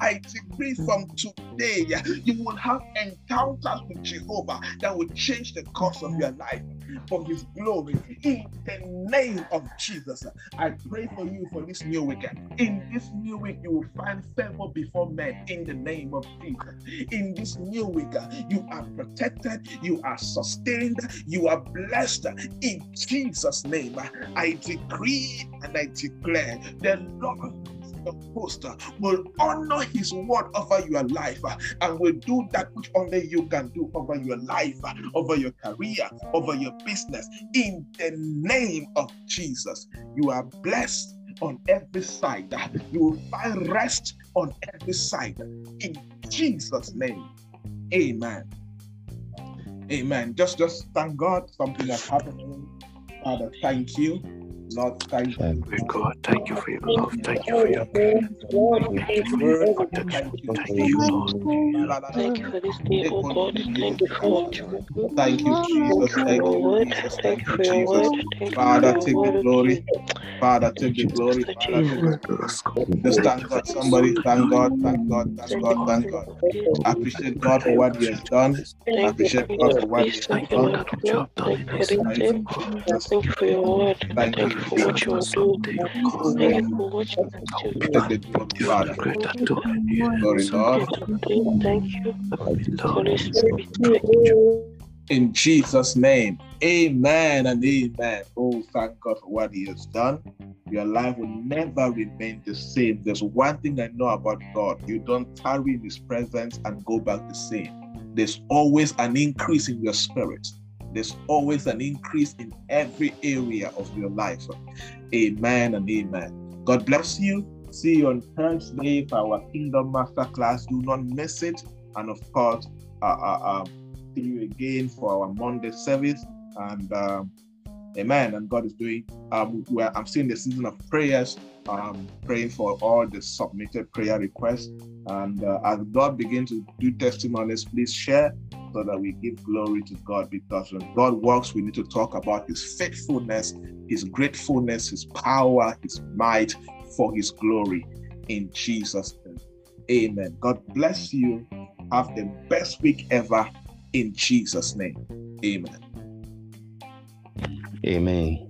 I decree from today you will have encounters with Jehovah that will change the course of your life for his glory in the name of Jesus. I pray for you for this new week. In this new week, you will find favor before men in the name of Jesus. In this new week, you are protected, you are sustained, you are blessed in Jesus' name. I decree and I declare the Lord hosts uh, will honor his word over your life uh, and will do that which only you can do over your life, uh, over your career, over your business. In the name of Jesus, you are blessed on every side. You will find rest on every side. In Jesus' name, amen. Amen. Just, just thank God. Something has happened. Father, thank you. Lord, thank you. Great God, thank you for your love. Thank you for your care. Thank you for your protection. Thank you, Lord. Thank you for this day, oh God. Thank you for what you will do. Thank you, Jesus. for Thank your you, word. Jesus. Thank you for you, your Jesus. word. Thank you Father, for take your the word. glory. Father, take the glory. Thank Father, you. take Your the word, Let's go. Just Thank thank you for God. this Somebody word. thank God. Thank God. Thank Thank God. you Thank for God. your peace. Appreciate God for what He has done. Thank you Appreciate for God your for what He peace. has Thank you, done. Lord of you Lord. have done Thank you, us. Thank Thank Redemptor. you, you, God. Thank you for your word. Thank Thank you, for what you will Jesus. us do. something, God. Thank you for what you will do. Take the glory, You are Father. the greater Thank you. Thank you. Holy Spirit. thank you. In Jesus' name, amen and amen. Oh, thank God for what He has done. Your life will never remain the same. There's one thing I know about God you don't tarry in His presence and go back the same. There's always an increase in your spirit, there's always an increase in every area of your life. Amen and amen. God bless you. See you on Thursday for our Kingdom Masterclass. Do not miss it. And of course, uh, uh, um, see you again for our Monday service. And um, amen. And God is doing, um, I'm seeing the season of prayers, um, praying for all the submitted prayer requests. And uh, as God begins to do testimonies, please share so that we give glory to God. Because when God works, we need to talk about His faithfulness, His gratefulness, His power, His might for His glory. In Jesus' name. Amen. God bless you. Have the best week ever in Jesus' name. Amen. Amen.